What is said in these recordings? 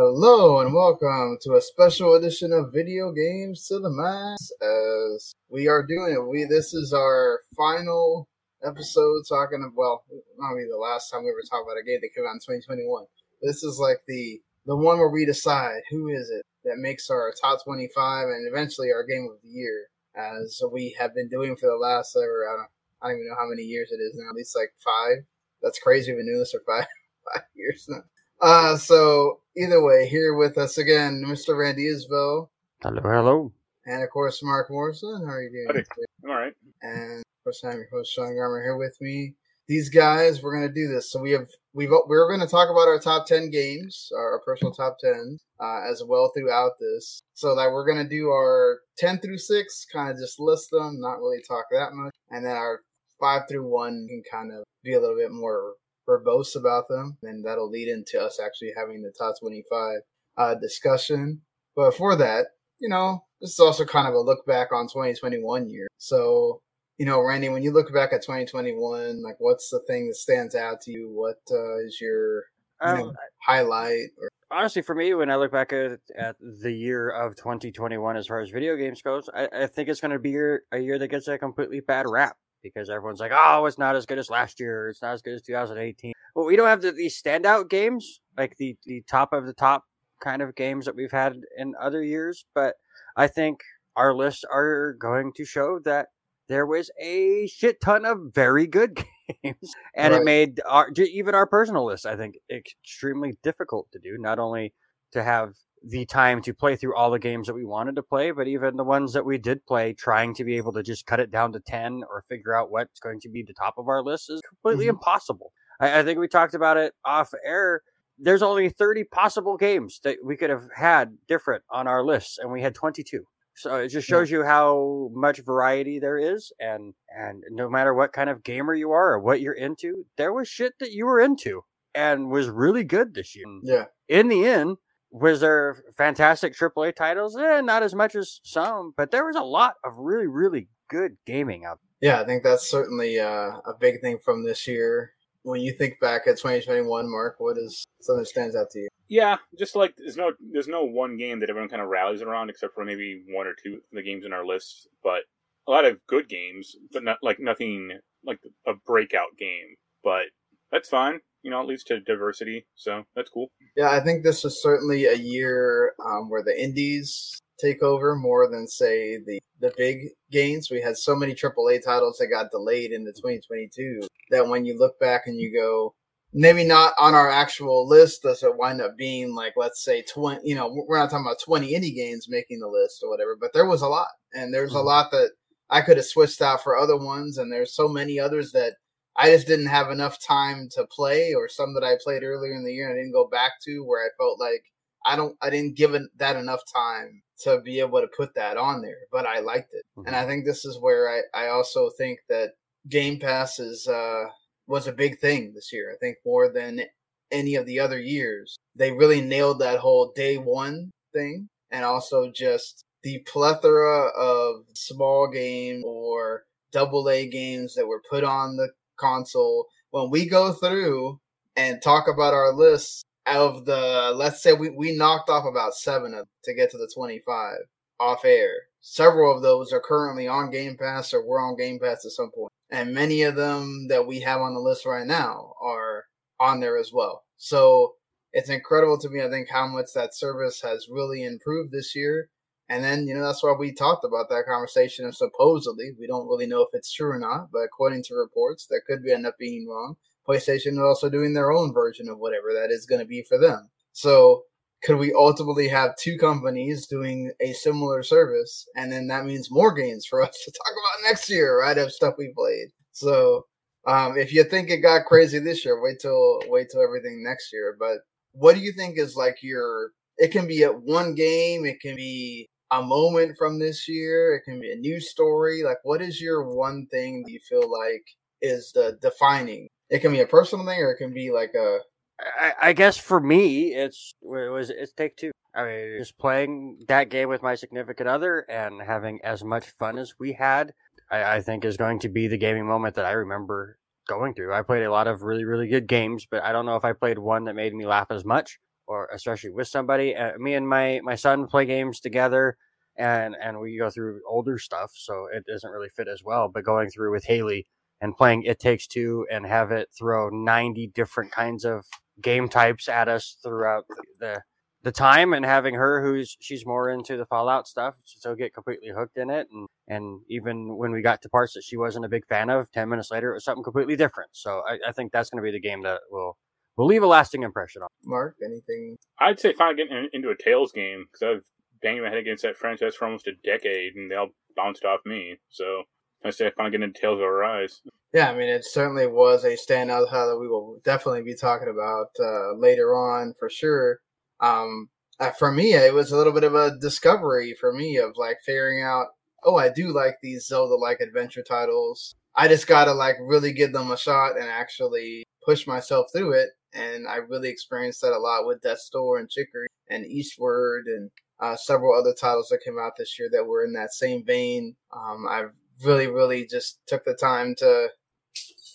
Hello and welcome to a special edition of Video Games to the Max. As we are doing it, we this is our final episode talking of well, not be the last time we ever talked about a game that came out in 2021. This is like the the one where we decide who is it that makes our top 25 and eventually our game of the year, as we have been doing for the last ever I don't, I don't even know how many years it is now. At least like five. That's crazy. We've been doing this for five five years now. Uh, so either way, here with us again, Mr. Randy Isbelle. Hello, hello. And of course, Marc Morrison. How are you doing? All right. And of course, I'm your host, Sean Garmer, here with me. These guys, we're gonna do this. So we have we've we're gonna talk about our top ten games, our, our personal top ten, uh, as well throughout this. So that we're gonna do our ten through six, kind of just list them, not really talk that much, and then our five through one can kind of be a little bit more verbose about them, and that'll lead into us actually having the top 25 uh, discussion. But for that, you know, this is also kind of a look back on 2021 year. So, you know, Randy, when you look back at 2021, like what's the thing that stands out to you? What uh, is your you know, Um, highlight? Or honestly, for me, when I look back at, at the year of 2021 as far as video games goes, I, I think it's going to be a year that gets a completely bad rap because everyone's like, oh, it's not as good as last year. It's not as good as 2018. Well, we don't have the, these standout games, like the, the top of the top kind of games that we've had in other years. But I think our lists are going to show that there was a shit ton of very good games, and Right. it made our, even our personal list, I think, extremely difficult to do. Not only to have the time to play through all the games that we wanted to play, but even the ones that we did play, trying to be able to just cut it down to 10 or figure out what's going to be the top of our list is completely Mhm. impossible. I, I think we talked about it off air. There's only 30 possible games that we could have had different on our list, and we had 22. So it just Yeah. shows you how much variety there is, and and no matter what kind of gamer you are or what you're into, there was shit that you were into and was really good this year. yeah, In the end, was there fantastic AAA titles? Eh, not as much as some, but there was a lot of really, really good gaming out. yeah, I think that's certainly uh, a big thing from this year. When you think back at 2021, Marc, what is something that stands out to you? Yeah, just like there's no there's no one game that everyone kind of rallies around, except for maybe one or two of the games in our list. But a lot of good games, but not like nothing like a breakout game. But that's fine. You know, it leads to diversity, so that's cool. Yeah, I think this was certainly a year um, where the indies take over more than say the the big games. We had so many AAA titles that got delayed into 2022 that when you look back and you go, maybe not on our actual list, does it wind up being like let's say 20? You know, we're not talking about 20 indie games making the list or whatever, but there was a lot, and there's a Mhm. lot that I could have switched out for other ones, and there's so many others that I just didn't have enough time to play, or some that I played earlier in the year and I didn't go back to, where I felt like I don't, I didn't give it that enough time to be able to put that on there, but I liked it, and I think this is where I, I also think that Game Pass is uh, was a big thing this year. I think more than any of the other years, they really nailed that whole day one thing, and also just the plethora of small game or double A games that were put on the console. When we go through and talk about our lists of the, let's say we, we knocked off about seven of to get to the 25 off air. Several of those are currently on Game Pass or were on Game Pass at some point. And many of them that we have on the list right now are on there as well. So it's incredible to me, I think, how much that service has really improved this year. And then, you know, that's why we talked about that conversation of supposedly, we don't really know if it's true or not, but according to reports, that could be end up being wrong. PlayStation is also doing their own version of whatever that is going to be for them. So could we ultimately have two companies doing a similar service? And then that means more games for us to talk about next year, right? Of stuff we played. So um, if you think it got crazy this year, wait till wait till everything next year. But what do you think is like your? It can be at one game. It can be a moment from this year. It can be a new story. Like, what is your one thing that you feel like is the defining? It can be a personal thing, or it can be like a I, I guess for me, it's it was it's take two. I mean, just playing that game with my significant other and having as much fun as we had, I, I think is going to be the gaming moment that I remember going through. I played a lot of really really good games, but I don't know if I played one that made me laugh as much or especially with somebody. Uh, me and my my son play games together, and and we go through older stuff, so it doesn't really fit as well. But going through with Haley and playing It Takes Two and have it throw ninety different kinds of game types at us throughout the the time and having her who's she's more into the fallout stuff so get completely hooked in it and and even when we got to parts that she wasn't a big fan of 10 minutes later it was something completely different so i, I think that's going to be the game that will will leave a lasting impression on Marc anything i'd say finally getting into a tales game because i've banged my head against that franchise for almost a decade and they all bounced off me so i say i finally getting into tales of arise yeah, I mean, it certainly was a standout title that we will definitely be talking about uh, later on for sure. Um, uh, for me, it was a little bit of a discovery for me of like figuring out, oh, I do like these Zelda-like adventure titles. I just gotta like really give them a shot and actually push myself through it. And I really experienced that a lot with Death's Door and Chicory and Eastward and uh, several other titles that came out this year that were in that same vein. Um, I've really, really just took the time to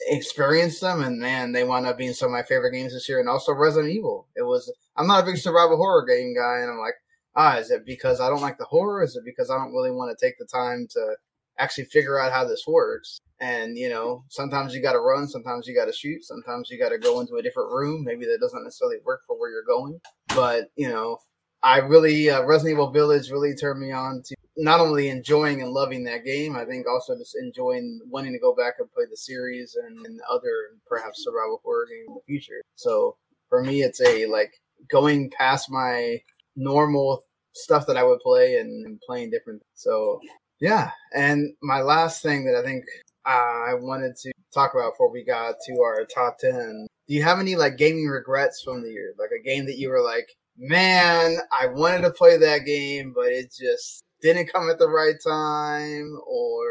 experience them, and man, they wound up being some of my favorite games this year. And also Resident Evil. It was. I'm not a big survival horror game guy, and I'm like, ah, is it because I don't like the horror? Is it because I don't really want to take the time to actually figure out how this works? And you know, sometimes you got to run, sometimes you got to shoot, sometimes you got to go into a different room. Maybe that doesn't necessarily work for where you're going, but you know, I really uh, Resident Evil Village really turned me on to not only enjoying and loving that game, I think also just enjoying wanting to go back and play the series and, and other perhaps survival horror game in the future. So for me, it's a like going past my normal stuff that I would play and, and playing different. So yeah, and my last thing that I think uh, I wanted to talk about before we got to our top ten. Do you have any like gaming regrets from the year? Like a game that you were like, man, I wanted to play that game, but it just didn't come at the right time, or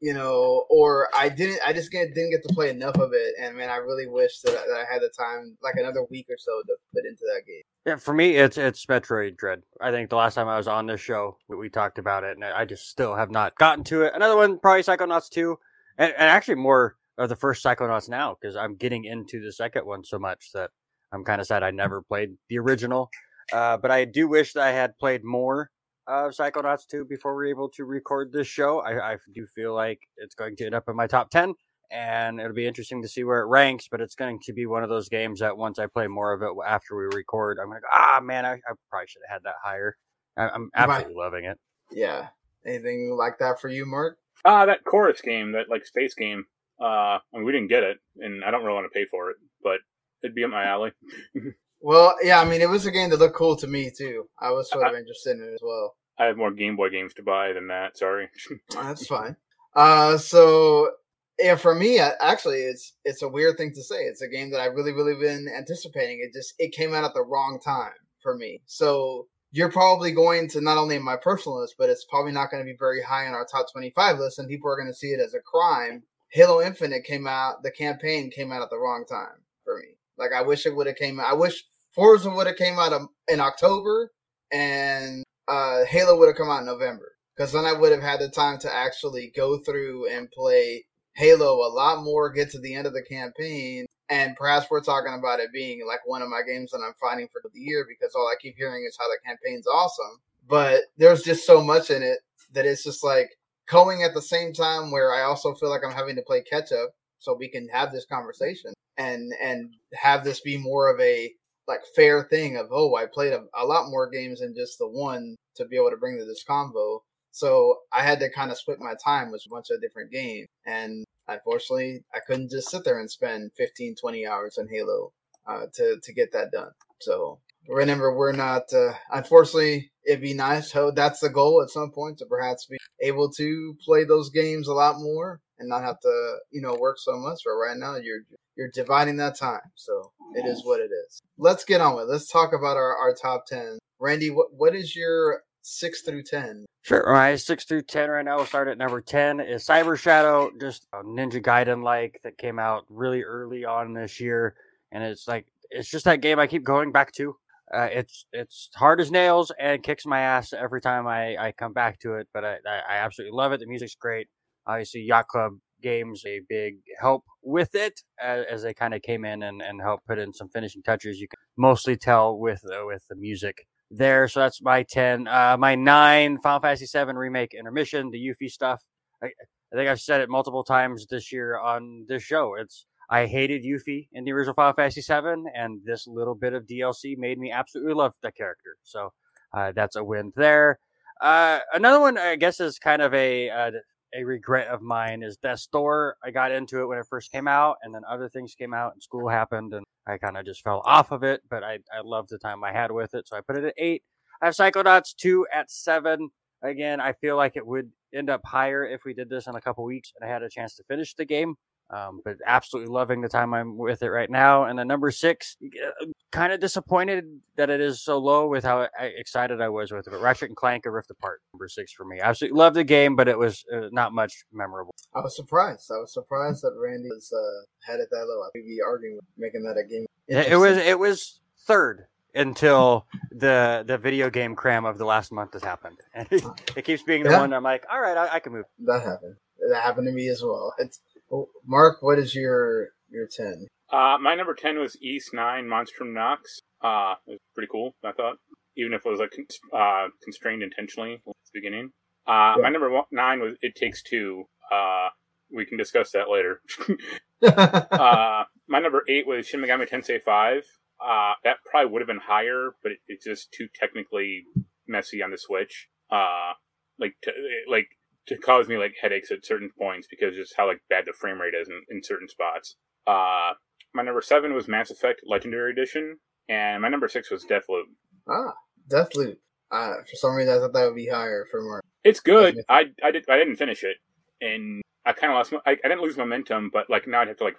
you know, or I didn't, I just get, didn't get to play enough of it, and man, I really wish that, that I had the time, like another week or so, to put into that game. Yeah, for me, it's it's Metroid Dread. I think the last time I was on this show, we, talked about it, and I just still have not gotten to it. Another one, probably Psychonauts two, and, and actually more of the first Psychonauts now because I'm getting into the second one so much that I'm kind of sad I never played the original. Uh, but I do wish that I had played more of Psychonauts 2 before we are able to record this show. I, I do feel like it's going to end up in my top 10, and it'll be interesting to see where it ranks. But it's going to be one of those games that once I play more of it after we record, I'm going to go, ah, man, I, I probably should have had that higher. I, am absolutely right. loving it. Yeah. Anything like that for you, Marc? Ah, uh, that chorus game, that like space game. Uh, I mean, we didn't get it, and I don't really want to pay for it, but it'd be up my alley. Well, yeah, I mean, it was a game that looked cool to me too. I was sort of interested in it as well. I have more Game Boy games to buy than that. Sorry. That's fine. Uh, so yeah, for me, actually, it's it's a weird thing to say. It's a game that I've really, really been anticipating. It just it came out at the wrong time for me. So you're probably going to not only in my personal list, but it's probably not going to be very high on our top 25 list, and people are going to see it as a crime. Halo Infinite came out, the campaign came out at the wrong time for me. Like I wish it would have came. I wish Forza would have came out in October, and uh, Halo would have come out in November. Because then I would have had the time to actually go through and play Halo a lot more, get to the end of the campaign, and perhaps we're talking about it being like one of my games that I'm fighting for the year because all I keep hearing is how the campaign's awesome. But there's just so much in it that it's just like going at the same time where I also feel like I'm having to play catch up so we can have this conversation and and have this be more of a like fair thing of oh I played a, a lot more games than just the one to be able to bring to this combo. So I had to kind of split my time with a bunch of different games, and unfortunately I couldn't just sit there and spend 15, 20 hours on Halo uh, to to get that done. So remember, we're not. Uh, unfortunately, it'd be nice. So that's the goal at some point to perhaps be able to play those games a lot more and not have to, you know, work so much. But right now, you're you're dividing that time, so it is what it is. Let's get on with. It. Let's talk about our, our top ten. Randy, what what is your six through ten? Sure. All right, six through ten right now. We'll start at number ten. Is Cyber Shadow just a Ninja Gaiden like that came out really early on this year, and it's like it's just that game I keep going back to. Uh, it's it's hard as nails and kicks my ass every time I, I come back to it, but I, I absolutely love it. The music's great. Obviously, Yacht Club Games a big help with it as, as they kind of came in and, and helped put in some finishing touches. You can mostly tell with uh, with the music there. So that's my ten. Uh, my nine, Final Fantasy Seven remake intermission, the Yuffie stuff. I, I think I've said it multiple times this year on this show. It's I hated Yuffie in the original Final Fantasy VII, and this little bit of DLC made me absolutely love the character. So uh, that's a win there. Uh, another one, I guess, is kind of a uh, a regret of mine is Death's Door. I got into it when it first came out, and then other things came out, and school happened, and I kind of just fell off of it. But I I loved the time I had with it, so I put it at eight. I have Psychonauts two at seven. Again, I feel like it would end up higher if we did this in a couple weeks and I had a chance to finish the game. Um, but absolutely loving the time I'm with it right now. And then number six, kind of disappointed that it is so low with how excited I was with it. But Ratchet and Clank: A Rift Apart, number six for me. I absolutely loved the game, but it was uh, not much memorable. I was surprised. I was surprised that Randy was uh, had it that low. I think we arguing making that a game. It was it was third until the the video game cram of the last month has happened, and it, it keeps being the yeah. one I'm like, all right, I, I can move. That happened. That happened to me as well. It's Marc, what is your your ten? Uh, my number ten was Ys Nine Monstrum Nox. Uh, it was pretty cool. I thought, even if it was like uh, constrained intentionally at the beginning. Uh, yeah. my number one, nine was It Takes Two. Uh, we can discuss that later. uh, my number eight was Shin Megami Tensei Five. Uh, that probably would have been higher, but it, it's just too technically messy on the Switch. Uh, like to, like to cause me like headaches at certain points because just how like bad the frame rate is in, in certain spots. Uh, my number seven was Mass Effect Legendary Edition, and my number six was Deathloop. Ah, Deathloop. Uh, for some reason, I thought that would be higher for more. It's good. I I did I didn't finish it, and I kind of lost. I, I didn't lose momentum, but like now I'd have to like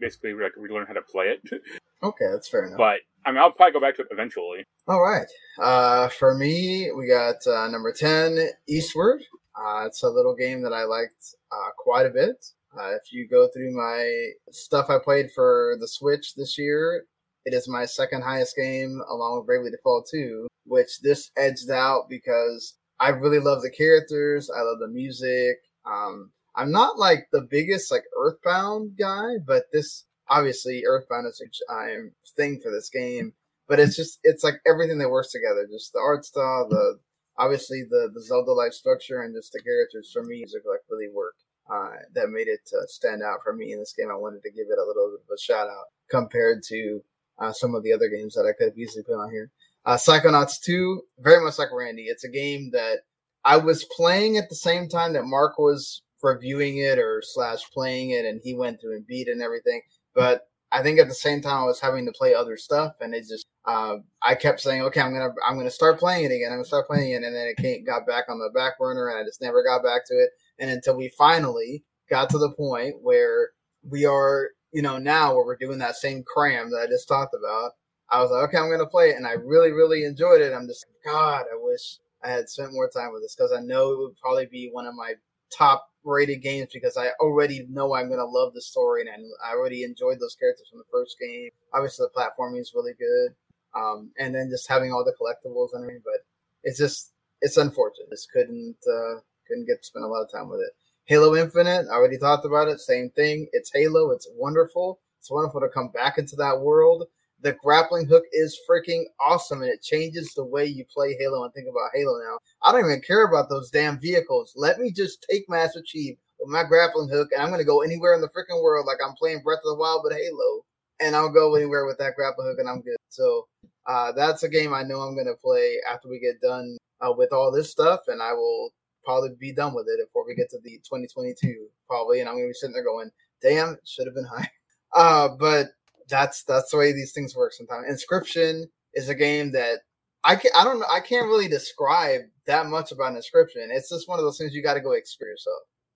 basically like relearn how to play it. okay, that's fair enough. But I mean, I'll probably go back to it eventually. All right. Uh, for me, we got uh, number ten, Eastward. Uh, it's a little game that I liked uh, quite a bit. Uh, if you go through my stuff I played for the Switch this year, it is my second highest game along with Bravely Default 2, which this edged out because I really love the characters. I love the music. Um, I'm not like the biggest like Earthbound guy, but this obviously Earthbound is a thing for this game. But it's just it's like everything that works together. Just the art style, the obviously the the Zelda like structure and just the characters for me is like really work. Uh, that made it uh, stand out for me in this game. I wanted to give it a little bit of a shout out compared to uh, some of the other games that I could have easily put on here. Uh, Psychonauts 2, very much like Randy. It's a game that I was playing at the same time that Marc was reviewing it or slash playing it, and he went through and beat and everything. But I think at the same time I was having to play other stuff, and it just uh, I kept saying, okay, I'm gonna I'm gonna start playing it again. I'm gonna start playing it, and then it got back on the back burner, and I just never got back to it. And until we finally got to the point where we are, you know, now where we're doing that same cram that I just talked about, I was like, okay, I'm gonna play it, and I really really enjoyed it. I'm just God, I wish I had spent more time with this because I know it would probably be one of my top rated games because I already know I'm gonna love the story and I already enjoyed those characters from the first game. Obviously, the platforming is really good, um, and then just having all the collectibles and everything. But it's just it's unfortunate. Just couldn't uh, couldn't get to spend a lot of time with it. Halo Infinite, I already talked about it. Same thing. It's Halo. It's wonderful. It's wonderful to come back into that world the grappling hook is freaking awesome and it changes the way you play Halo and think about Halo now. I don't even care about those damn vehicles. Let me just take Master Chief with my grappling hook and I'm going to go anywhere in the freaking world like I'm playing Breath of the Wild but Halo. And I'll go anywhere with that grappling hook and I'm good. So uh, that's a game I know I'm going to play after we get done uh, with all this stuff and I will probably be done with it before we get to the 2022 probably. And I'm to be sitting there going, damn, should have been high. Uh, but that's that's the way these things work sometimes. Inscryption is a game that I can I don't I can't really describe that much about Inscryption. It's just one of those things you got to go experience. So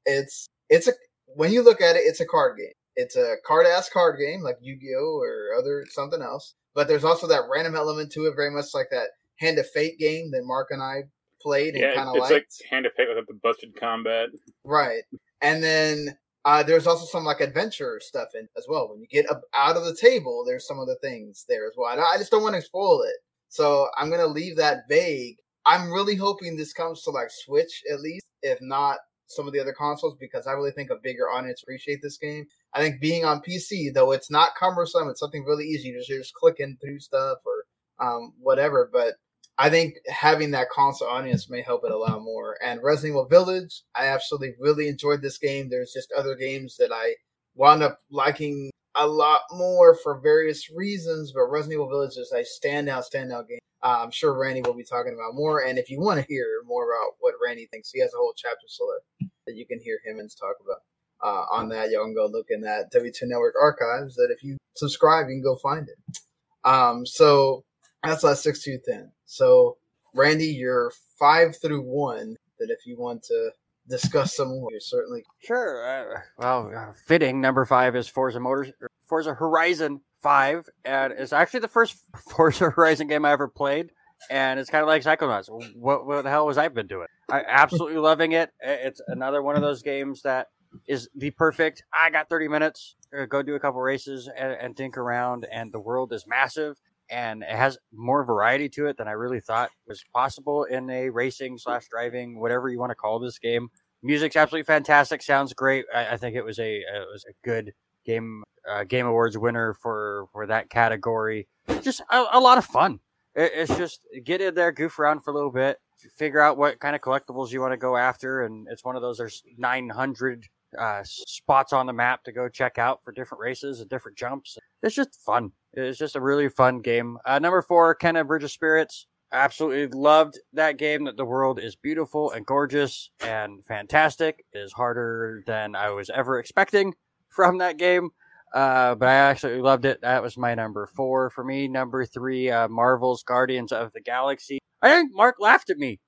it's it's a when you look at it, it's a card game. It's a card ass card game like Yu Gi Oh or other something else. But there's also that random element to it, very much like that Hand of Fate game that Marc and I played and yeah, kind of liked. It's like Hand of Fate without the busted combat. Right. And then uh, there's also some like adventure stuff in as well. When you get up out of the table, there's some other things there as well. I just don't want to spoil it, so I'm gonna leave that vague. I'm really hoping this comes to like Switch at least. If not, some of the other consoles because I really think a bigger audience appreciate this game. I think being on PC, though it's not cumbersome, it's something really easy. You're just, you're just clicking through stuff or um, whatever. But I think having that console audience may help it a lot more. And Resident Evil Village, I absolutely really enjoyed this game. There's just other games that I wound up liking a lot more for various reasons, but Resident Evil Village is a standout, standout game. Uh, I'm sure Randy will be talking about more. And if you want to hear more about what Randy thinks, he has a whole chapter select that you can hear him and talk about. Uh, on that, y'all can go look in that W2 Network archives. That if you subscribe, you can go find it. Um, so that's last six two ten. So Randy, you're five through one. That if you want to discuss some more, you're certainly sure. Uh, well, uh, fitting number five is Forza Motors, Forza Horizon Five, and it's actually the first Forza Horizon game I ever played. And it's kind of like Psychonauts. What, what the hell was I been doing? I absolutely loving it. It's another one of those games that is the perfect. I got 30 minutes. Uh, go do a couple races and, and think around, and the world is massive and it has more variety to it than I really thought was possible in a racing slash driving, whatever you want to call this game. Music's absolutely fantastic. Sounds great. I, I think it was a it was a good game uh, game awards winner for for that category. Just a, a lot of fun. It, it's just get in there, goof around for a little bit, figure out what kind of collectibles you want to go after, and it's one of those. There's 900 uh, spots on the map to go check out for different races and different jumps. It's just fun. It's just a really fun game. Uh, number four, Kena Bridge of Spirits. Absolutely loved that game. That the world is beautiful and gorgeous and fantastic. It is harder than I was ever expecting from that game. Uh, but I absolutely loved it. That was my number four for me. Number three, uh, Marvel's Guardians of the Galaxy. I think Marc laughed at me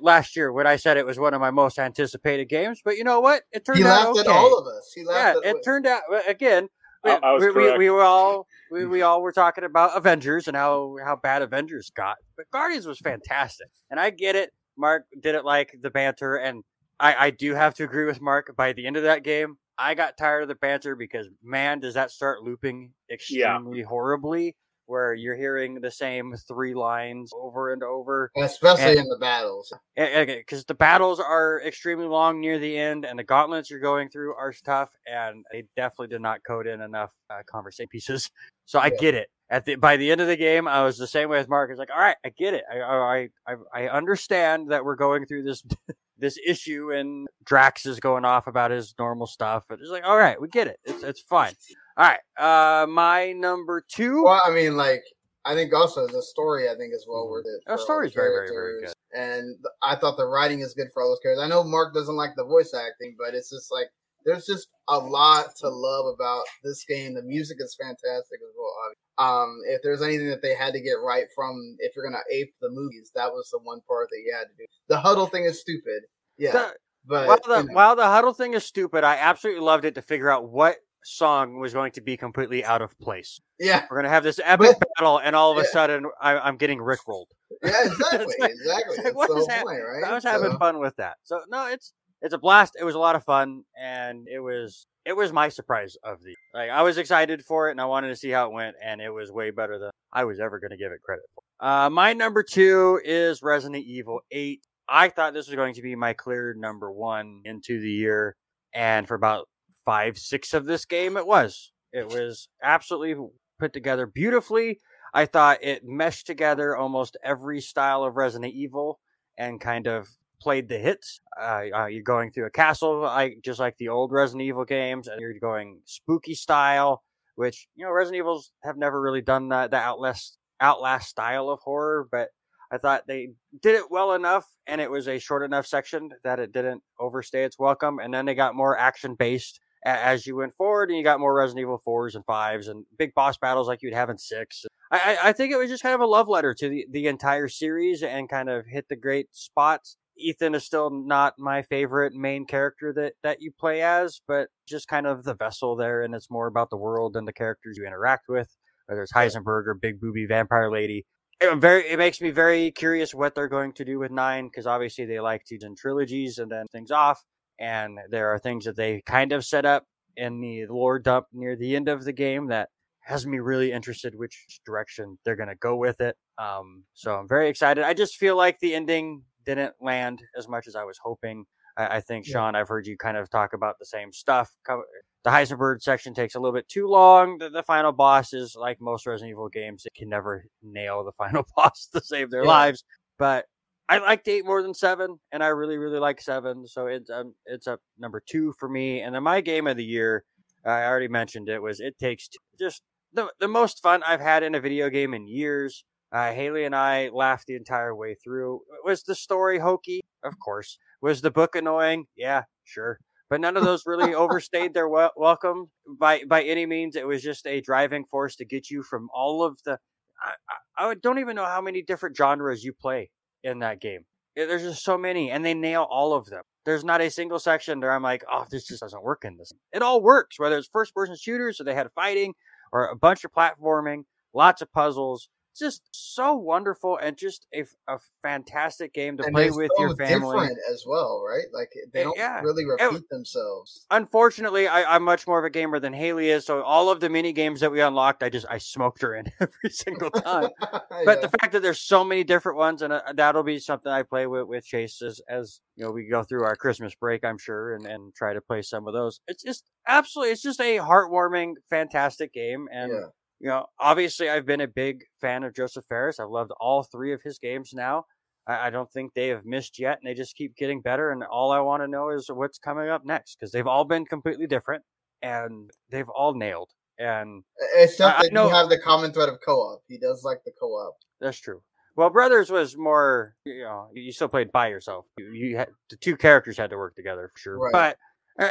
last year when I said it was one of my most anticipated games. But you know what? It turned out he out laughed okay. at all of us. He laughed yeah, it turned out again. We, I- I was we, we, correct. we were all we, mm. we all were talking about Avengers and how how bad Avengers got, but Guardians was fantastic, and I get it. Marc didn't like the banter, and I I do have to agree with Marc. By the end of that game, I got tired of the banter because man, does that start looping extremely horribly. Where you're hearing the same three lines over and over, especially And- in the battles. because the battles are extremely long near the end, and the gauntlets you're going through are tough, and they definitely did not code in enough uh, conversation pieces. So I Yeah. get it. At the by the end of the game, I was the same way as Marc. It's like, all right, I get it. I I I, I understand that we're going through this this issue, and Drax is going off about his normal stuff. But it's like, all right, we get it. It's it's fine. All right, uh, my number two. Well, I mean, like I think also the story I think is well worth it. The story is very, very, very characters. And I thought the writing is good for all those characters. I know Marc doesn't like the voice acting, but it's just like there's just a lot to love about this game. The music is fantastic as well. Um, if there's anything that they had to get right from, if you're gonna ape the movies, that was the one part that you had to do. The huddle thing is stupid, yeah, The- but while the you know, while the huddle thing is stupid, I absolutely loved it to figure out what song was going to be completely out of place. yeah, We're gonna have this epic But- battle, and all of a sudden, I, I'm getting rickrolled. yeah, exactly, like- exactly. like, what the whole point, right? I was having fun with that. So no, it's it's a blast. It was a lot of fun, and it was it was my surprise of the like I was excited for it, and I wanted to see how it went, and it was way better than I was ever going to give it credit for. Uh, my number two is Resident Evil Eight. I thought this was going to be my clear number one into the year, and for about five, six of this game, it was. It was absolutely put together beautifully. I thought it meshed together almost every style of Resident Evil and kind of played the hits. Uh, uh, you're going through a castle, like just like the old Resident Evil games, and you're going spooky style, which you know Resident Evils have never really done that the Outlast Outlast style of horror, but I thought they did it well enough, and it was a short enough section that it didn't overstay its welcome. And then they got more action based as you went forward, and you got more Resident Evil fours and fives and big boss battles like you'd have in six. I, I, think it was just kind of a love letter to the, the entire series and kind of hit the great spots. Ethan is still not my favorite main character that, that you play as, but just kind of the vessel there, and it's more about the world and the characters you interact with, whether it's Heisenberg or Big Booby Vampire Lady. It, very, it makes me very curious what they're going to do with nine, because obviously they like to do trilogies and then things off, and there are things that they kind of set up in the lore dump near the end of the game that has me really interested which direction they're going to go with it. Um, so I'm very excited. I just feel like the ending didn't land as much as I was hoping. I, I think Yeah. Sean, I've heard you kind of talk about the same stuff. The Heisenberg section takes a little bit too long. The, the final boss is like most Resident Evil games; it can never nail the final boss to save their Yeah. lives. But I liked eight more than seven, and I really, really like seven. So it's um, it's up number two for me. And then my game of the year, I already mentioned it was It Takes Two. Just the the most fun I've had in a video game in years. Uh, Haley and I laughed the entire way through. Was the story hokey? Of course. Was the book annoying? Yeah, sure. But none of those really overstayed their wel- welcome by by any means. It was just a driving force to get you from all of the. I, I don't even know how many different genres you play in that game. There's just so many, and they nail all of them. There's not a single section where I'm like, oh, this just doesn't work in this. It all works, whether it's first person shooters or they had fighting or a bunch of platforming, lots of puzzles. Just so wonderful and just a, a fantastic game to and play with so your family. different as well, right? Like they don't yeah. really It- repeat themselves. Unfortunately, I, I'm much more of a gamer than Haley is, so all of the mini games that we unlocked, I just I smoked her in every single time. But the fact that there's so many different ones, and uh, that'll be something I play with with Chase as, as you know we go through our Christmas break, I'm sure, and, and try to play some of those. It's just absolutely, it's just a heartwarming, fantastic game, and yeah. You know, obviously, I've been a big fan of Josef Fares. I've loved all three of his games now. I, I don't think they have missed yet, and they just keep getting better. And all I want to know is what's coming up next because they've all been completely different and they've all nailed. And Except I- I that know- you have the common thread of co-op. He does like the co-op. that's true. Well, Brothers was more, you know, you still played by yourself. You, you had the two characters had to work together for sure. Right. But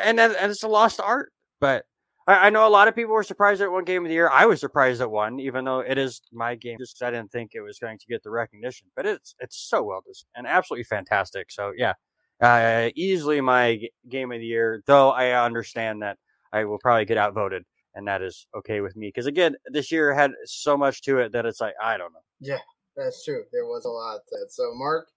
and then- and it's a lost art. But I, I know a lot of people were surprised at one game of the year. I was surprised at one, even though it is my game, just 'cause I didn't think it was going to get the recognition. But it's it's so well designed and absolutely fantastic. So yeah, uh, easily my g- game of the year. Though I understand that I will probably get outvoted, and that is okay with me. Because again, this year had so much to it that it's like I don't know. Yeah, that's true. There was a lot. To. So Marc,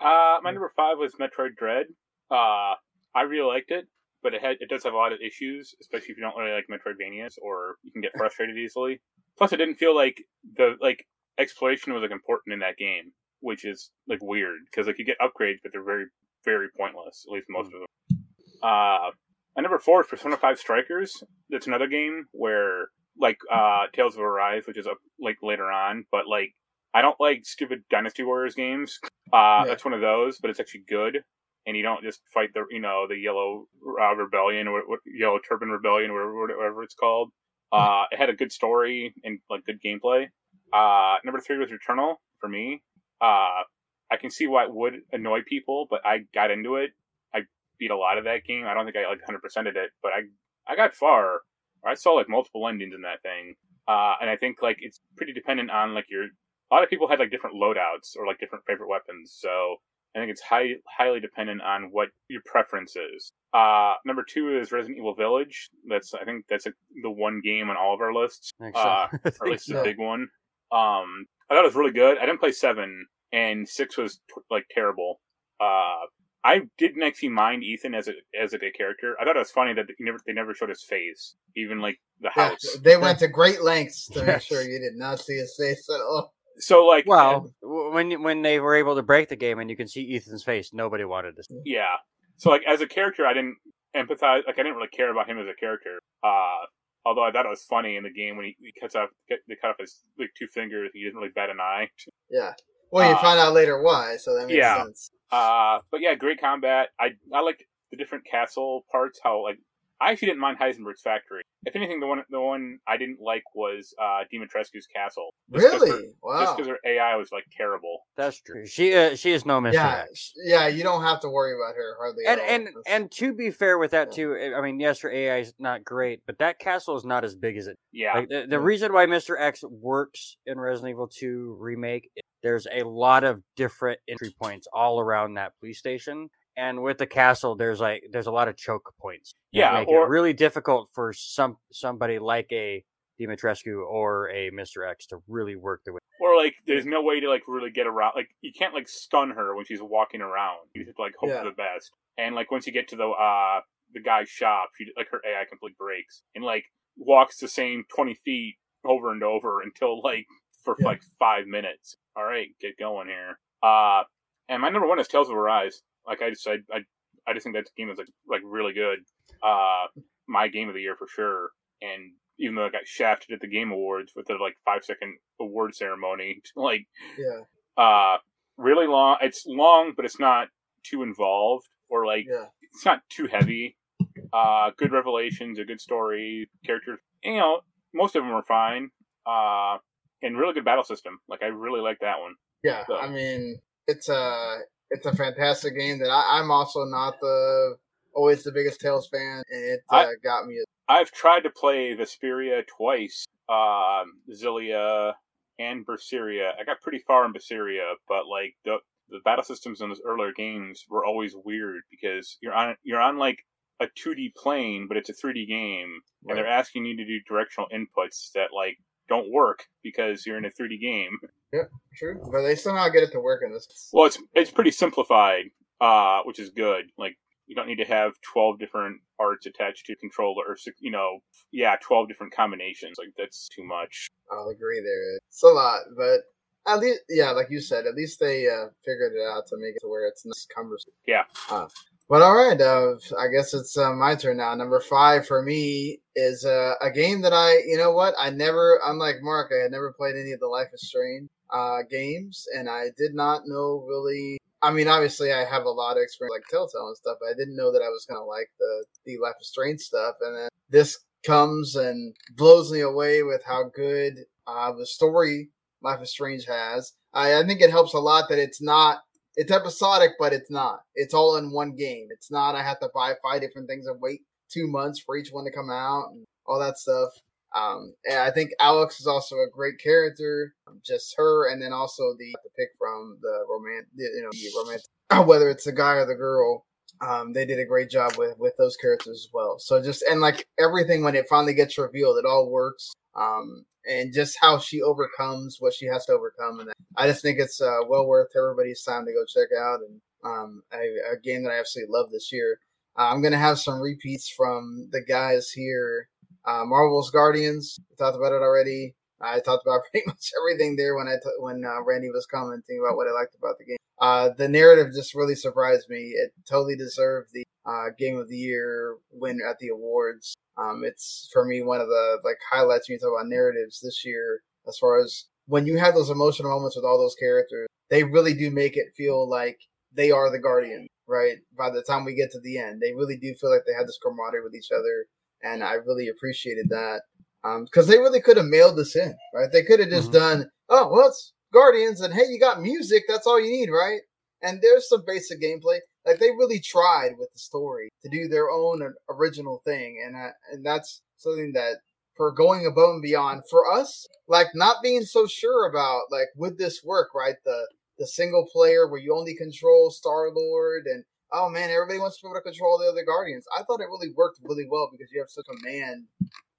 Uh, my number five was Metroid Dread. Uh, I really liked it, but it had it does have a lot of issues, especially if you don't really like Metroidvanias or you can get frustrated easily. Plus, it didn't feel like the like exploration was like important in that game, which is like weird because like you get upgrades, but they're very very pointless. At least most of them. Uh, my number four is Persona Five Strikers. That's another game where like uh Tales of Arise, which is up like later on, but like I don't like stupid Dynasty Warriors games. Uh, Yeah. That's one of those, but it's actually good, and you don't just fight the you know the Yellow uh, Rebellion or what, Yellow Turban Rebellion or whatever, whatever it's called. Uh, it had a good story and like good gameplay. Uh, number three was Returnal for me. Uh, I can see why it would annoy people, but I got into it. I beat a lot of that game. I don't think I like 100%ed it, but I I got far. I saw like multiple endings in that thing. Uh, and I think like it's pretty dependent on like your. A lot of people had like different loadouts or like different favorite weapons, so I think it's high, highly dependent on what your preference is. Uh, number two is Resident Evil Village. That's I think that's a, the one game on all of our lists, I think so. uh, or at least so. a big one. Um, I thought it was really good. I didn't play seven, and six was t- like terrible. Uh, I didn't actually mind Ethan as a as a good character. I thought it was funny that they never they never showed his face, even like the yeah, house. they went to great lengths to make sure you did not see his face at all. So like, Well, w- when when they were able to break the game and you can see Ethan's face, nobody wanted to. Yeah. So like as a character, I didn't empathize. Like I didn't really care about him as a character. Uh, although I thought it was funny in the game when he, he cuts off they cut off his like two fingers. He didn't really bat an eye. Yeah. Well, you Uh, find out later why, so that makes yeah. sense. Uh, but yeah, great combat. I I liked the different castle parts. How like I actually didn't mind Heisenberg's factory. If anything, the one the one I didn't like was uh, Dimitrescu's castle. Just 'cause her- Really? Just because her AI was like terrible. That's true. She uh, she is no Mr. Yeah, X. sh- yeah. You don't have to worry about her hardly. And at all. and That's- and to be fair with that Yeah. too, I- I mean, yes, her AI is not great, but that castle is not as big as it. Yeah. Like the, the Yeah. reason why Mr. X works in Resident Evil 2 remake, there's a lot of different entry points all around that police station, and with the castle, there's like there's a lot of choke points. Yeah, or- really difficult for some somebody like a Dimitrescu or a Mr. X to really work their way. Or like, there's no way to like really get around. Like, you can't like stun her when she's walking around. You have to like hope Yeah. for the best. And like once you get to the uh the guy's shop, she like her AI completely breaks and like walks the same twenty feet over and over until like for Yeah. like five minutes. All right, get going here. Uh, and my number one is Tales of Arise. Like I just I, I I just think that game is like like really good. Uh, my game of the year for sure. And even though I got shafted at the Game Awards with the like five second award ceremony, like Yeah, uh, really long. It's long, but it's not too involved or like yeah, it's not too heavy. Uh, good revelations, a good story, characters. You know, most of them are fine. Uh, and really good battle system. Like I really like that one. yeah. So- I mean, it's a it's a fantastic game that I, I'm also not the always the biggest Tales fan, and it uh, I- got me. I've tried to play Vesperia twice, um, Xillia and Berseria. I got pretty far in Berseria, but like the the battle systems in those earlier games were always weird because you're on you're on like a 2D plane, but it's a 3D game, and they're asking you to do directional inputs that like don't work because you're in a 3D game. Yeah, true, but they somehow get it to work in this. Well, it's it's pretty simplified, uh, which is good. Like you don't need to have twelve different arts attached to a controller, or you know, yeah, twelve different combinations. Like that's too much. I'll agree there. It's a lot, but at least, yeah, like you said, at least they uh, figured it out to make it to where it's not cumbersome. Yeah. Uh, but all right, uh, I guess it's uh, my turn now. Number five for me is uh, a game that I, you know what, I never, unlike Marc, I had never played any of the Life is Strange uh, games, and I did not know really. I mean, obviously, I have a lot of experience like Telltale and stuff, but I didn't know that I was gonna like the the Life is Strange stuff, and then this comes and blows me away with how good uh, the story Life is Strange has. I, I think it helps a lot that it's not it's episodic, but it's not. It's all in one game. It's not I have to buy five different things and wait two months for each one to come out and all that stuff. Um, and I think Alex is also a great character, just her, and then also the, the pick from the romance, you know, the romantic, whether it's the guy or the girl. Um, they did a great job with with those characters as well. So just and like everything when it finally gets revealed, it all works. Um, and just how she overcomes what she has to overcome, and I just think it's uh, well worth everybody's time to go check out, and um, a, a game that I absolutely love this year. Uh, I'm gonna have some repeats from the guys here. Uh, Marvel's Guardians, we talked about it already. I talked about pretty much everything there when I t- when uh, Randy was commenting about what I liked about the game. Uh, the narrative just really surprised me. It totally deserved the uh, Game of the Year win at the awards. Um, it's for me one of the like highlights when you talk about narratives this year. As far as when you have those emotional moments with all those characters, they really do make it feel like they are the Guardian. Right by the time we get to the end, they really do feel like they have this camaraderie with each other, and I really appreciated that because they really could have mailed this in. Right, they could have just Mhm. done. Oh, well, it's Guardians, and hey, you got music. That's all you need, right? And there's some basic gameplay. Like they really tried with the story to do their own original thing, and uh, and that's something that for going above and beyond for us, like not being so sure about like would this work, right? The the single player where you only control Star Lord, and oh man, everybody wants to be able to control the other Guardians. I thought it really worked really well because you have such a command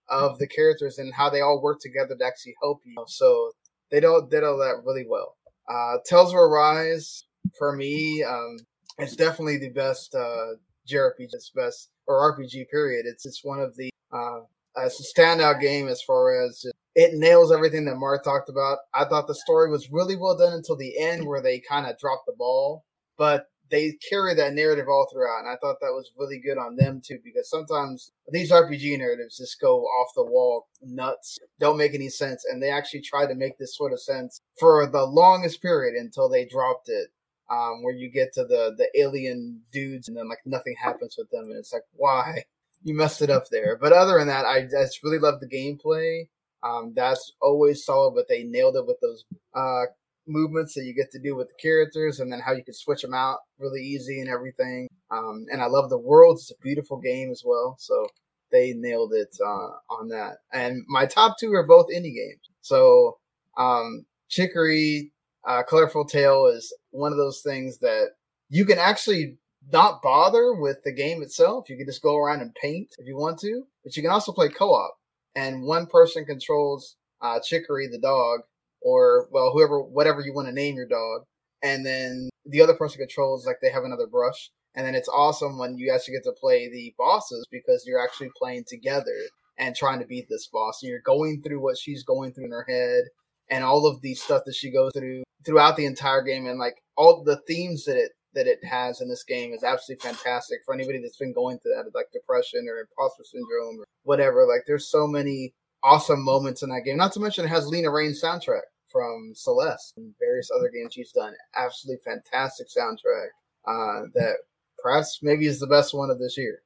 of the characters and how they all work together to actually help you. So they don't did all that really well. Uh, Tales of Arise for me, um, it's definitely the best uh, JRPG, it's best or RPG period. It's it's one of the uh, it's a standout game as far as it nails everything that Marc talked about. I thought the story was really well done until the end where they kind of dropped the ball, but they carry that narrative all throughout, and I thought that was really good on them too because sometimes these RPG narratives just go off the wall nuts, don't make any sense, and they actually tried to make this sort of sense for the longest period until they dropped it um, where you get to the the alien dudes and then like nothing happens with them, and it's like why you messed it up there. But other than that, I just really love the gameplay. Um, that's always solid, but they nailed it with those uh, movements that you get to do with the characters, and then how you can switch them out really easy and everything. Um, and I love the worlds; it's a beautiful game as well. So they nailed it uh, on that. And my top two are both indie games. So um, Chicory uh, Colorful Tale is one of those things that you can actually not bother with the game itself. You can just go around and paint if you want to, but you can also play co-op. And one person controls uh, Chicory, the dog, or well, whoever, whatever you want to name your dog, and then the other person controls like they have another brush. And then it's awesome when you actually get to play the bosses because you're actually playing together and trying to beat this boss. And you're going through what she's going through in her head and all of the stuff that she goes through throughout the entire game and like all the themes that it that it has in this game is absolutely fantastic for anybody that's been going through that, like depression or imposter syndrome or whatever. Like, there's so many awesome moments in that game. Not to mention, it has Lena Raine's soundtrack from Celeste and various other games she's done. Absolutely fantastic soundtrack uh, that perhaps maybe is the best one of this year.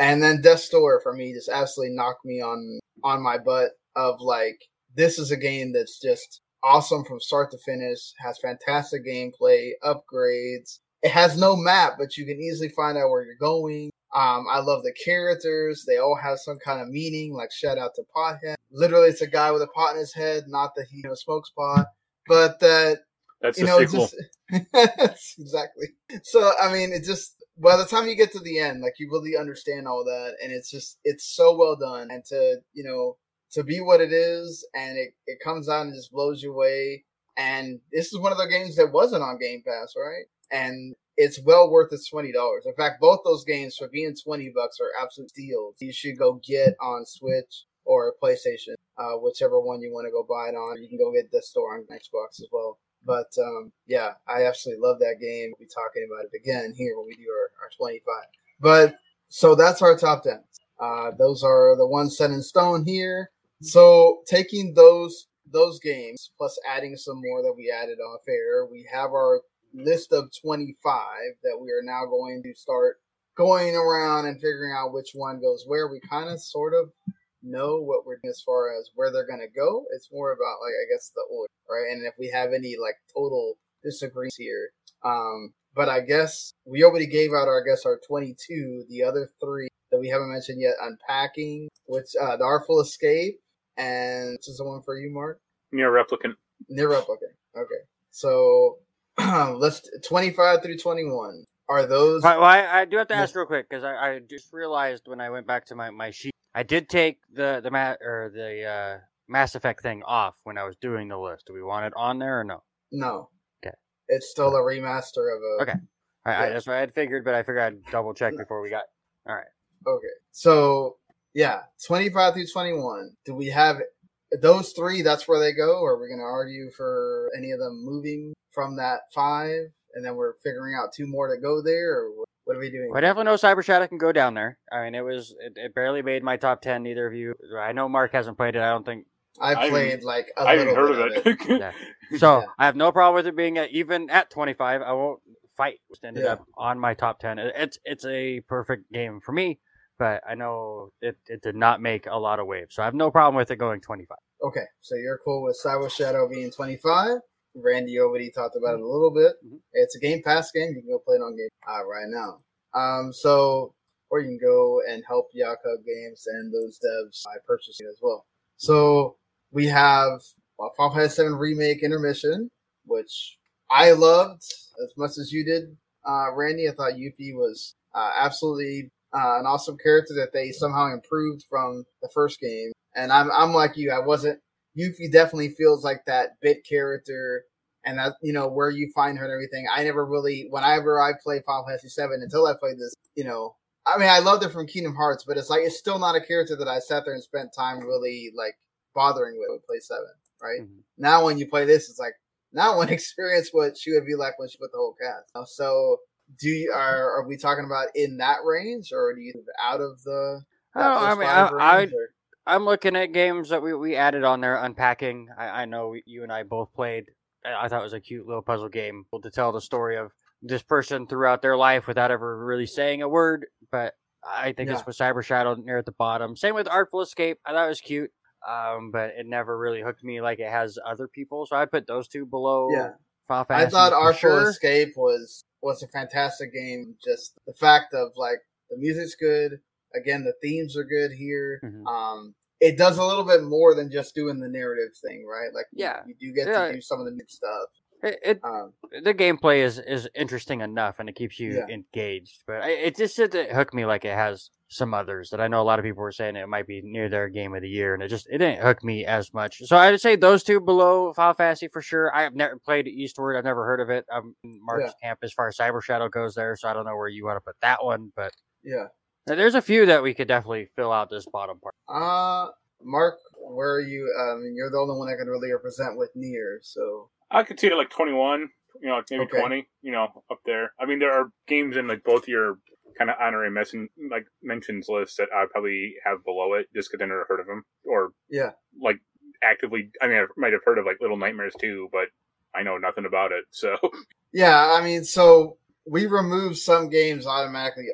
And then Death Door for me just absolutely knocked me on on my butt of like this is a game that's just awesome from start to finish, has fantastic gameplay, upgrades. It has no map, but you can easily find out where you're going. Um, I love the characters. They all have some kind of meaning, like shout out to Pothead. Literally, it's a guy with a pot in his head, not that he you know, smokes pot, but that That's you know, sequel. just exactly. So I mean, it just by the time you get to the end, like you really understand all that, and it's just it's so well done, and to you know to be what it is, and it it comes out and just blows you away. And this is one of the games that wasn't on Game Pass, right? And it's well worth its twenty dollars. In fact, both those games for being twenty bucks are absolute steals. You should go get on Switch or PlayStation, uh, whichever one you want to go buy it on. You can go get the store on Xbox as well. But um, yeah, I absolutely love that game. We'll be talking about it again here when we do our, our 25. But so that's our top 10. Uh, those are the ones set in stone here. So taking those those games plus adding some more that we added off air, we have our list of 25 that we are now going to start going around and figuring out which one goes where. We kind of sort of know what we're doing as far as where they're gonna go. It's more about like I guess the order, right? And if we have any like total disagreements here. Um but I guess we already gave out our I guess our twenty two. The other three that we haven't mentioned yet, unpacking, which uh the Artful Escape and this is the one for you, Marc? Nier Replicant. Nier Replicant. Okay. So let's twenty five through twenty one. Are those Well, I, I do have to ask real quick because I, I just realized when I went back to my, my sheet, I did take the the ma- or the uh, Mass Effect thing off when I was doing the list. Do we want it on there or no? no. Okay. It's still a remaster of a Okay. I, I, Yeah. that's what I had figured, but I figured I'd double check No. before we got. All right. Okay. So yeah, twenty five through twenty one. Do we have those three? That's where they go, or are we going to argue for any of them moving from that five, and then we're figuring out two more to go there, or what, what are we doing? Well, I definitely know Cyber Shadow can go down there. I mean, it was it, it barely made my top ten. Neither of you. I know Marc hasn't played it. I don't think I I played haven't- like a I little haven't heard bit of of it. Yeah. So Yeah. I have no problem with it being at, even at 25. I won't fight. Just ended Yeah. up on my top 10. It- It's it's a perfect game for me, but I know it, it did not make a lot of waves. So I have no problem with it going 25. Okay, so you're cool with Cyber Shadow being 25. Randy already talked about it a little bit. Mhm. It's a Game Pass game. You can go play it on Game uh, right now. Um, so or you can go and help Yacht Club Games and those devs by purchasing as well. So we have well, Final Fantasy 7 Remake Intermission, which I loved as much as you did, uh, Randy. I thought Yuffie was uh, absolutely uh, an awesome character that they somehow improved from the first game. And I'm I'm like you. I wasn't. Yuffie definitely feels like that bit character, and that you know where you find her and everything. I never really, whenever I play Final Fantasy Seven, until I played this, you know. I mean, I loved her from Kingdom Hearts, but it's like it's still not a character that I sat there and spent time really like bothering with. with Play Seven, right? Mhm. Now when you play this, it's like now I want to experience what she would be like when she put the whole cast. So do you are are we talking about in that range, or do you out of the? I, know, I mean, I, I, I'm looking at games that we, we added on there, unpacking. I, I know you and I both played. I, thought it was a cute little puzzle game to tell the story of this person throughout their life without ever really saying a word. But I think Yeah. it's with Cyber Shadow near at the bottom. Same with Artful Escape. I thought it was cute, um, but it never really hooked me like it has other people. So I put those two below. Yeah. Final I thought Artful sure. Escape was was a fantastic game. Just the fact of like the music's good. Again, the themes are good here. Mhm. Um, it does a little bit more than just doing the narrative thing, right? Like, Yeah. you, do get Yeah. to do some of the new stuff. It, it Um, the gameplay is is interesting enough and it keeps you Yeah. engaged but I, it just didn't hook me like it has some others that i know a lot of people were saying it might be near their game of the year and it just it didn't hook me as much so i'd say those two below final fantasy for sure i have never played eastward i've never heard of it i'm in Marc's camp as far as cyber shadow goes there so i don't know where you want to put that one but yeah. There's a few that we could definitely fill out this bottom part Uh, Marc, where are you? I mean, you're the only one that can really represent with Nier. So I could see it at like 21, You know, maybe Okay. twenty. You know, up there. I mean, there are games in like both your kind of honorary mention like mentions list that I probably have below it just because I never heard of them or Yeah. like actively. I mean, I might have heard of like Little Nightmares too, but I know nothing about it. So Yeah, I mean, so we removed some games automatically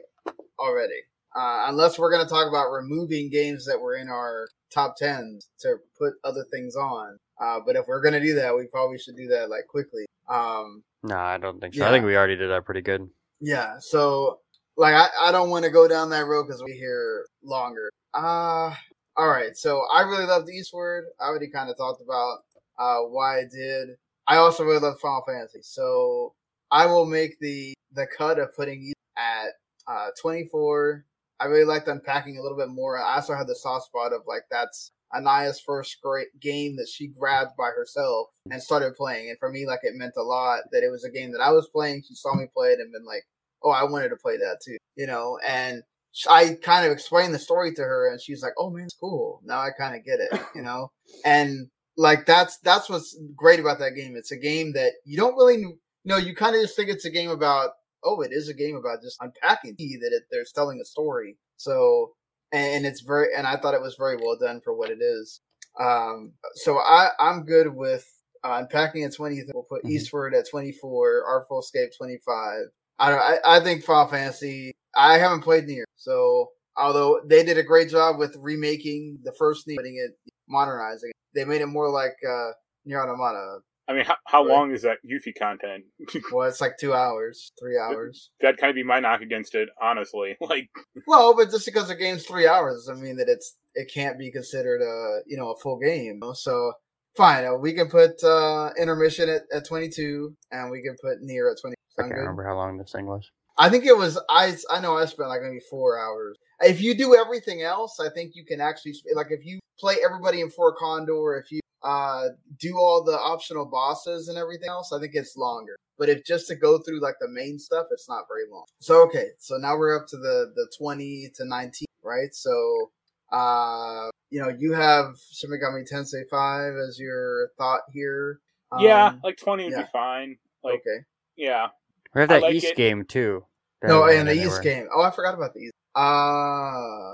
already. Uh, unless we're going to talk about removing games that were in our top 10s to put other things on. Uh, but if we're going to do that, we probably should do that like quickly. Um, No, I don't think so. I think we already did that pretty good. yeah, so like I, I don't want to go down that road because we here longer. Uh, all right, so I really loved Eastward. I already kind of talked about uh, why I did. I also really love Final Fantasy, so I will make the the cut of putting at uh, 24. I really liked unpacking a little bit more. I also had the soft spot of like that's Anaya's first great game that she grabbed by herself and started playing. And for me, like it meant a lot that it was a game that I was playing. She saw me play it and been like, "Oh, I wanted to play that too," you know. And I kind of explained the story to her, and she's like, "Oh man, it's cool. Now I kind of get it," you know. And like that's that's what's great about that game. It's a game that you don't really you know. You kind of just think it's a game about. Oh, it is a game about just unpacking that it, they're telling a story. So and it's very and I thought it was very well done for what it is. Um, so I I'm good with uh, unpacking at 20. We'll put Mhm. Eastward at 24, Artful Escape 25. I don't. I, I think Final Fantasy. I haven't played Nier, so although they did a great job with remaking the first Nier, putting it modernizing it, they made it more like uh, Nier Automata. I mean, how, how Right. long is that Yuffie content? Well, it's like two hours, three hours. That'd kind of be my knock against it, honestly. Like, Well, but just because the game's three hours doesn't mean that it's it can't be considered a you know a full game. So fine, uh, we can put uh intermission at, at twenty two, and we can put Nier at twenty. I Sound can't good? remember how long this thing was. I think it was I. I know I spent like maybe four hours. If you do everything else, I think you can actually like if you play everybody in Fort Condor, if you uh do all the optional bosses and everything else, I think it's longer. But if just to go through like the main stuff, it's not very long. So okay, so now we're up to the the twenty to nineteen, right? So uh you know you have Shin Megami Tensei five as your thought here. yeah, Um, like 20 would yeah. be fine. Like, okay. yeah. We have that like East it. game too. that No, and the been East anywhere. game. Oh, I forgot about the Ys. Uh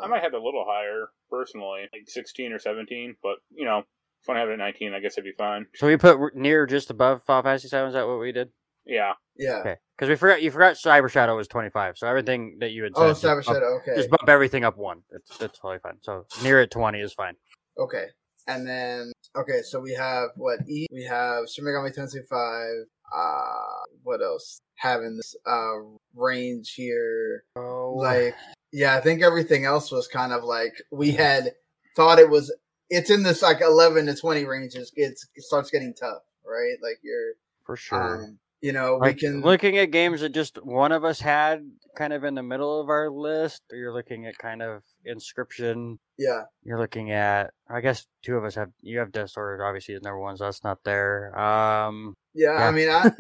I might have a little higher, personally. Like 16 or 17, but, you know, if I have it at 19, I guess it'd be fine. So we put Nier just above Final Fantasy Seven. Is that what we did? Yeah. yeah. Okay, because we forgot you forgot Cyber Shadow was twenty five. So everything that you had said, Oh, just Cyber bump- Shadow. Okay. Just bump everything up one. It's that's totally fine. So Nier at twenty is fine. Okay. And then okay, so we have what E we have Shin Megami Tensei five. Uh what else? Having this uh range here. Oh, Like yeah, I think everything else was kind of like we had thought it was it's in this like eleven to twenty ranges. It's it starts getting tough, right? Like you're for sure. um you know, we like can looking at games that just one of us had kind of in the middle of our list. Or you're looking at kind of Inscryption. yeah. You're looking at. I guess two of us have. You have Death's Door. Obviously, is number one. So that's not there. Um, Yeah, I mean I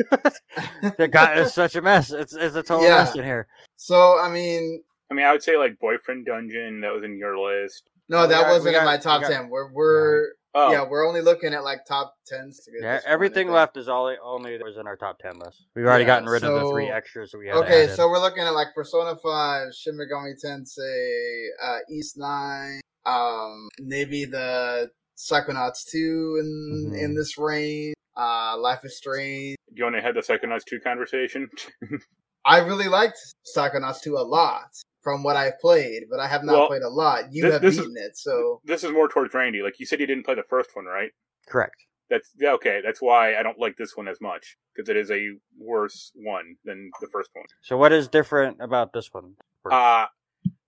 the guy is such a mess. It's it's a total Yeah. mess in here. so I mean I mean, I would say, like, Boyfriend Dungeon, that was in your list. No, that got- we wasn't in got- my we top got- ten. We're we're Oh, yeah, we're only looking at like top tens to get Yeah, this everything left is all only that was in our top ten list. We've already Yeah, gotten rid of the three extras we had. Okay, added. so we're looking at like Persona Five, Shin Megami Tensei, uh, Ys Nine, um, maybe the Psychonauts Two in Mhm. in this range. Uh, Life is Strange. do you want to have the Psychonauts 2 conversation? I really liked Psychonauts Two a lot from what I've played, but I have not Well, played a lot. You this- have this is- beaten it, so this is more towards Randy. Like, you said you didn't play the first one, right? correct. That's yeah, okay. That's why I don't like this one as much because it is a worse one than the first one. So what is different about this one? first? Uh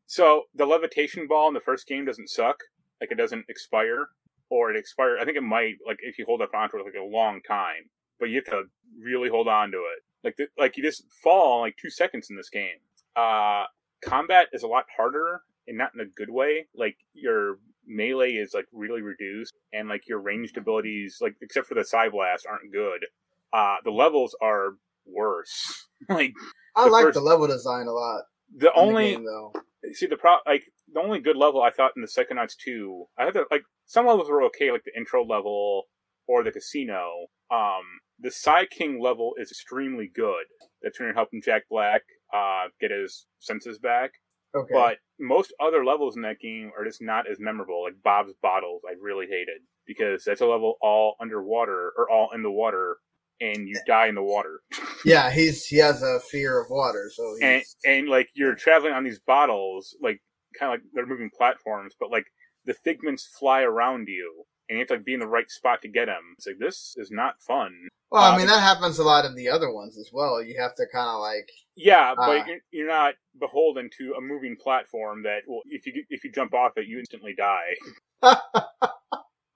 so the levitation ball in the first game doesn't suck. Like it doesn't expire, or it expire. I think it might like if you hold up onto it like a long time, but you have to really hold on to it. Like the, like you just fall like two seconds in this game. Uh, combat is a lot harder and not in a good way. Like your melee is like really reduced, and like your ranged abilities, like except for the side blast, aren't good. Uh, the levels are worse. like I the like first- the level design a lot. the in the only game, though. see the pro like the only good level I thought in the Second Psychonauts two. I had to, like some levels were okay, like the intro level or the casino. Um, the Psy King level is extremely good. That's when you're helping Jack Black uh, get his senses back. Okay. But most other levels in that game are just not as memorable. Like Bob's Bottles, I really hated because that's a level all underwater or all in the water, and you die in the water. yeah, he's he has a fear of water, so he's... and and like you're traveling on these bottles, like kind of like they're moving platforms, but like the figments fly around you, and you have to like be in the right spot to get them. It's like this is not fun. Well, I Uh, mean that happens a lot in the other ones as well. You have to kind of like Yeah, but Ah. you're, you're not beholden to a moving platform that well, if you if you jump off it, you instantly die.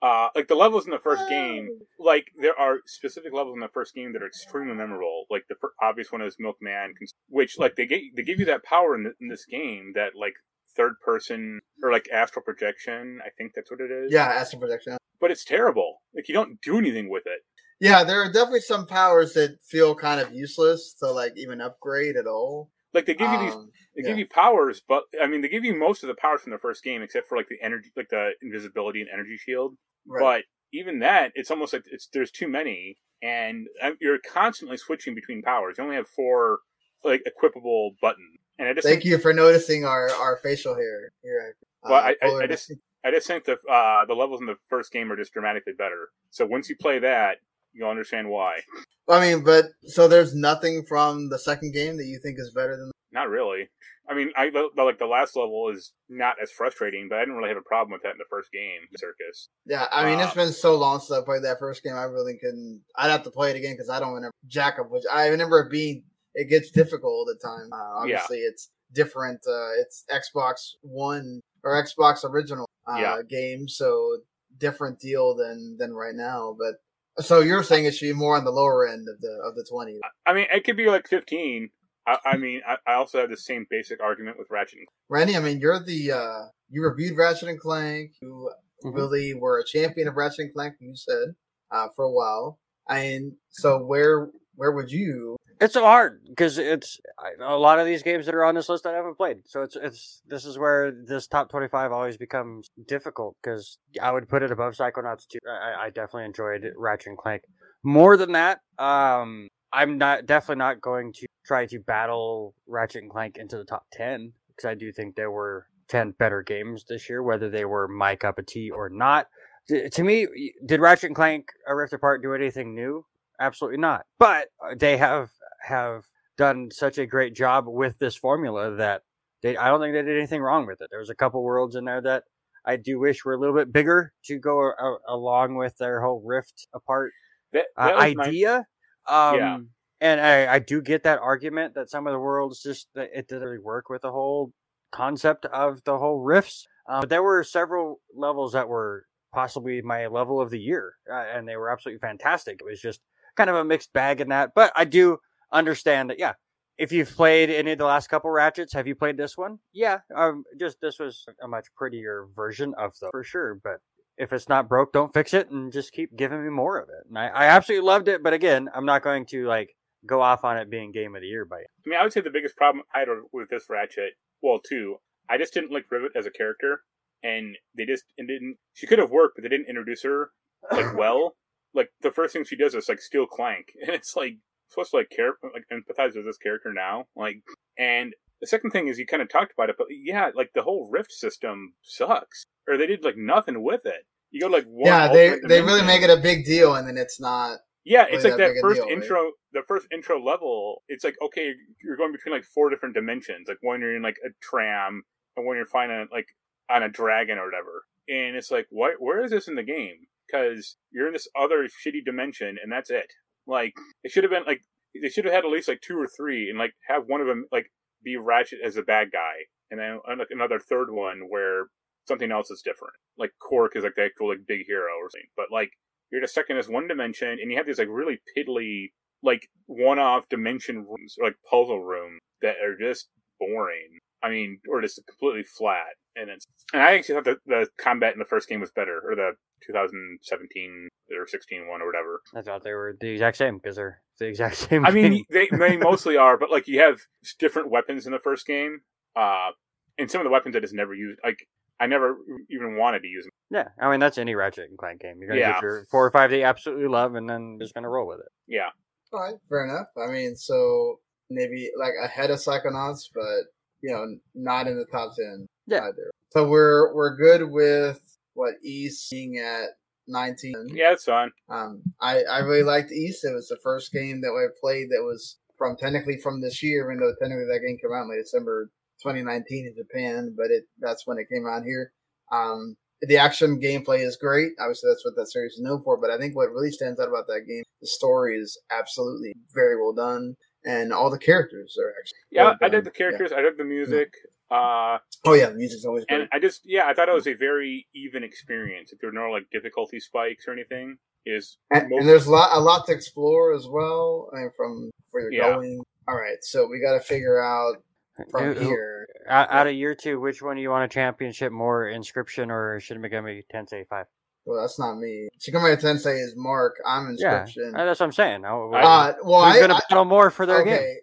Uh, like the levels in the first game, like there are specific levels in the first game that are extremely memorable. Like the fir- obvious one is Milkman, which like they get they give you that power in, the, in this game that like third person or like astral projection. I think that's what it is. yeah, astral projection. But it's terrible. Like you don't do anything with it. Yeah, there are definitely some powers that feel kind of useless to like even upgrade at all. Like they give you these Um, They Yeah. give you powers, but I mean, they give you most of the powers from the first game, except for like the energy, like the invisibility and energy shield. right. But even that, it's almost like it's there's too many, and uh, you're constantly switching between powers. You only have four like equipable buttons, and I just Thank think, you for noticing our, our facial hair here. Uh, Well, I- I- I just- I just think the uh, the levels in the first game are just dramatically better. So once you play that, you'll understand why. I mean, but so there's nothing from the second game that you think is better than. Not really. I mean, I the, the- like the last level is not as frustrating, but I didn't really have a problem with that in the first game, Circus. Yeah, I mean, Uh, it's been so long since I played that first game. I really couldn't. I'd have to play it again because I don't remember jack up. Which I remember it being. It gets difficult at times. Uh, obviously, it's different. Uh, it's Xbox One or Xbox original uh, Yeah. game, so different deal than than right now. But so you're saying it should be more on the lower end of the of the twenty. I mean, it could be like 15. I, I mean, I, I also have the same basic argument with Ratchet. and- Randy, I mean, you're the uh, you reviewed Ratchet and Clank. You Mhm. really were a champion of Ratchet and Clank. You said uh, for a while. And so where where would you? It's so hard because it's a lot of these games that are on this list I haven't played. So it's it's this is where this top twenty five always becomes difficult because I would put it above Psychonauts too. I, I definitely enjoyed Ratchet and Clank more than that. Um, I'm not definitely not going to try to battle Ratchet and Clank into the top ten because I do think there were ten better games this year, whether they were my cup of tea or not. To to me, did Ratchet and Clank: A Rift Apart do anything new? Absolutely not. But uh, they have have done such a great job with this formula that they I don't think they did anything wrong with it. There was a couple worlds in there that I do wish were a little bit bigger to go a, along with their whole Rift Apart That, uh, that my- idea. Um, Yeah. And I, I do get that argument that some of the worlds just that it didn't really work with the whole concept of the whole rifts. Um, but there were several levels that were possibly my level of the year, uh, and they were absolutely fantastic. It was just kind of a mixed bag in that, but I do understand that. Yeah, if you've played any of the last couple Ratchets, have you played this one? Yeah, um, just this was a much prettier version of them for sure. But if it's not broke, don't fix it, and just keep giving me more of it. And I, I absolutely loved it, but again, I'm not going to like go off on it being game of the year by it. I mean, I would say the biggest problem I had with this Ratchet, well, two, I just didn't like Rivet as a character, and they just it didn't. She could have worked, but they didn't introduce her like well. Like the first thing she does is like steal Clank, and it's like supposed to like care, like empathize with this character now, like. And the second thing is you kind of talked about it, but yeah, like the whole Rift system sucks, or they did like nothing with it. You go like one yeah, they they really make it a big deal, and then it's not. Yeah, really it's like that that first deal, right? intro, the first intro level. It's like okay, you're going between like four different dimensions. Like one you're in like a tram, and when you're flying like on a dragon or whatever. And it's like, what? Where is this in the game? Because you're in this other shitty dimension, and that's it. Like it should have been like they should have had at least like two or three, and like have one of them like be Ratchet as a bad guy, and then like another third one where something else is different. Like Qwark is like the actual like big hero or something. But like you're just stuck in this one dimension, and you have these like really piddly like one-off dimension rooms or like puzzle rooms that are just boring. I mean, or just completely flat. And it's and I actually thought the, the combat in the first game was better, or the 2017 or 16 one or whatever. I thought they were the exact same because they're the exact same. I mean, they they mostly are, but like you have different weapons in the first game, uh, and some of the weapons I just never used. Like I never even wanted to use them. Yeah, I mean that's any Ratchet and Clank game. You're gonna Yeah. get your four or five that you absolutely love, and then just gonna roll with it. Yeah, All right, fair enough. I mean, so maybe like ahead of Psychonauts, but you know, not in the top ten Yeah. either. So we're we're good with what Ys being at nineteen. yeah, it's fine. Um, I I really liked Ys. It was the first game that I played that was from technically from this year, even though technically that game came out in like December 2019 in Japan, but it that's when it came out here. Um, the action gameplay is great. Obviously, that's what that series is known for. But I think what really stands out about that game, the story is absolutely very well done, and all the characters are actually. Yeah, well I done. did the characters. I did the music. Uh, Oh yeah, the music's always great. and I just yeah, I thought it was a very even experience. If there were no like difficulty spikes or anything, is And, most- and there's a lot, a lot to explore as well, and from where you're Yeah. going. All right, so we got to figure out from Who- who- here. Out, out of year two, which one do you want a championship more, Inscryption or Shin Megami Tensei Five? Well, that's not me. Shin Megami Tensei is Marc. I'm Inscryption. uh, that's what I'm saying. Now, Uh, well, who's I, gonna battle more for their game? okay. So,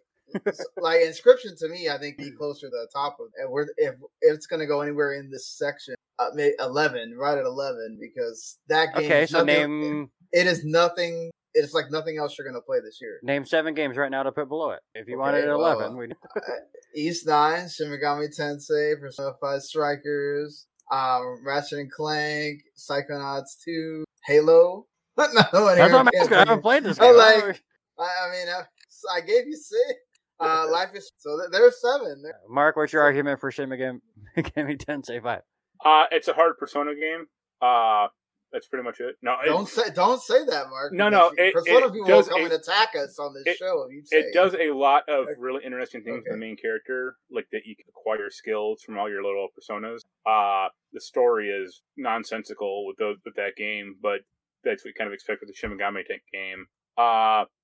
like Inscryption to me, I think be closer to the top of. And we're if, if it's gonna go anywhere in this section, uh, eleven, right at eleven, because that game. Okay, is so nothing- name It is nothing. It's like nothing else you're gonna play this year. name seven games right now to put below it. If you Okay, wanted well, eleven, we Ys Nine, Shin Megami Tensei, Persona Five Strikers, um, Ratchet and Clank, Psychonauts Two, Halo. no, that's what I'm asking. I haven't played this I game. like- I, I mean, I, I gave you six. Uh, life is so th- there's seven. There- Marc, what's your argument for Shin Megami Megami Tensei Five? uh, it's a hard Persona game. Uh, that's pretty much it. No, Don't say don't say that, Marc. No, no, because it- Persona it people does will come a- and attack us on this it- show. You say it does a lot of really interesting things with the main character, like that you can acquire skills from all your little personas. Uh the story is nonsensical with those with that game, but that's what you kind of expect with the Shin Megami Tensei game. Uh it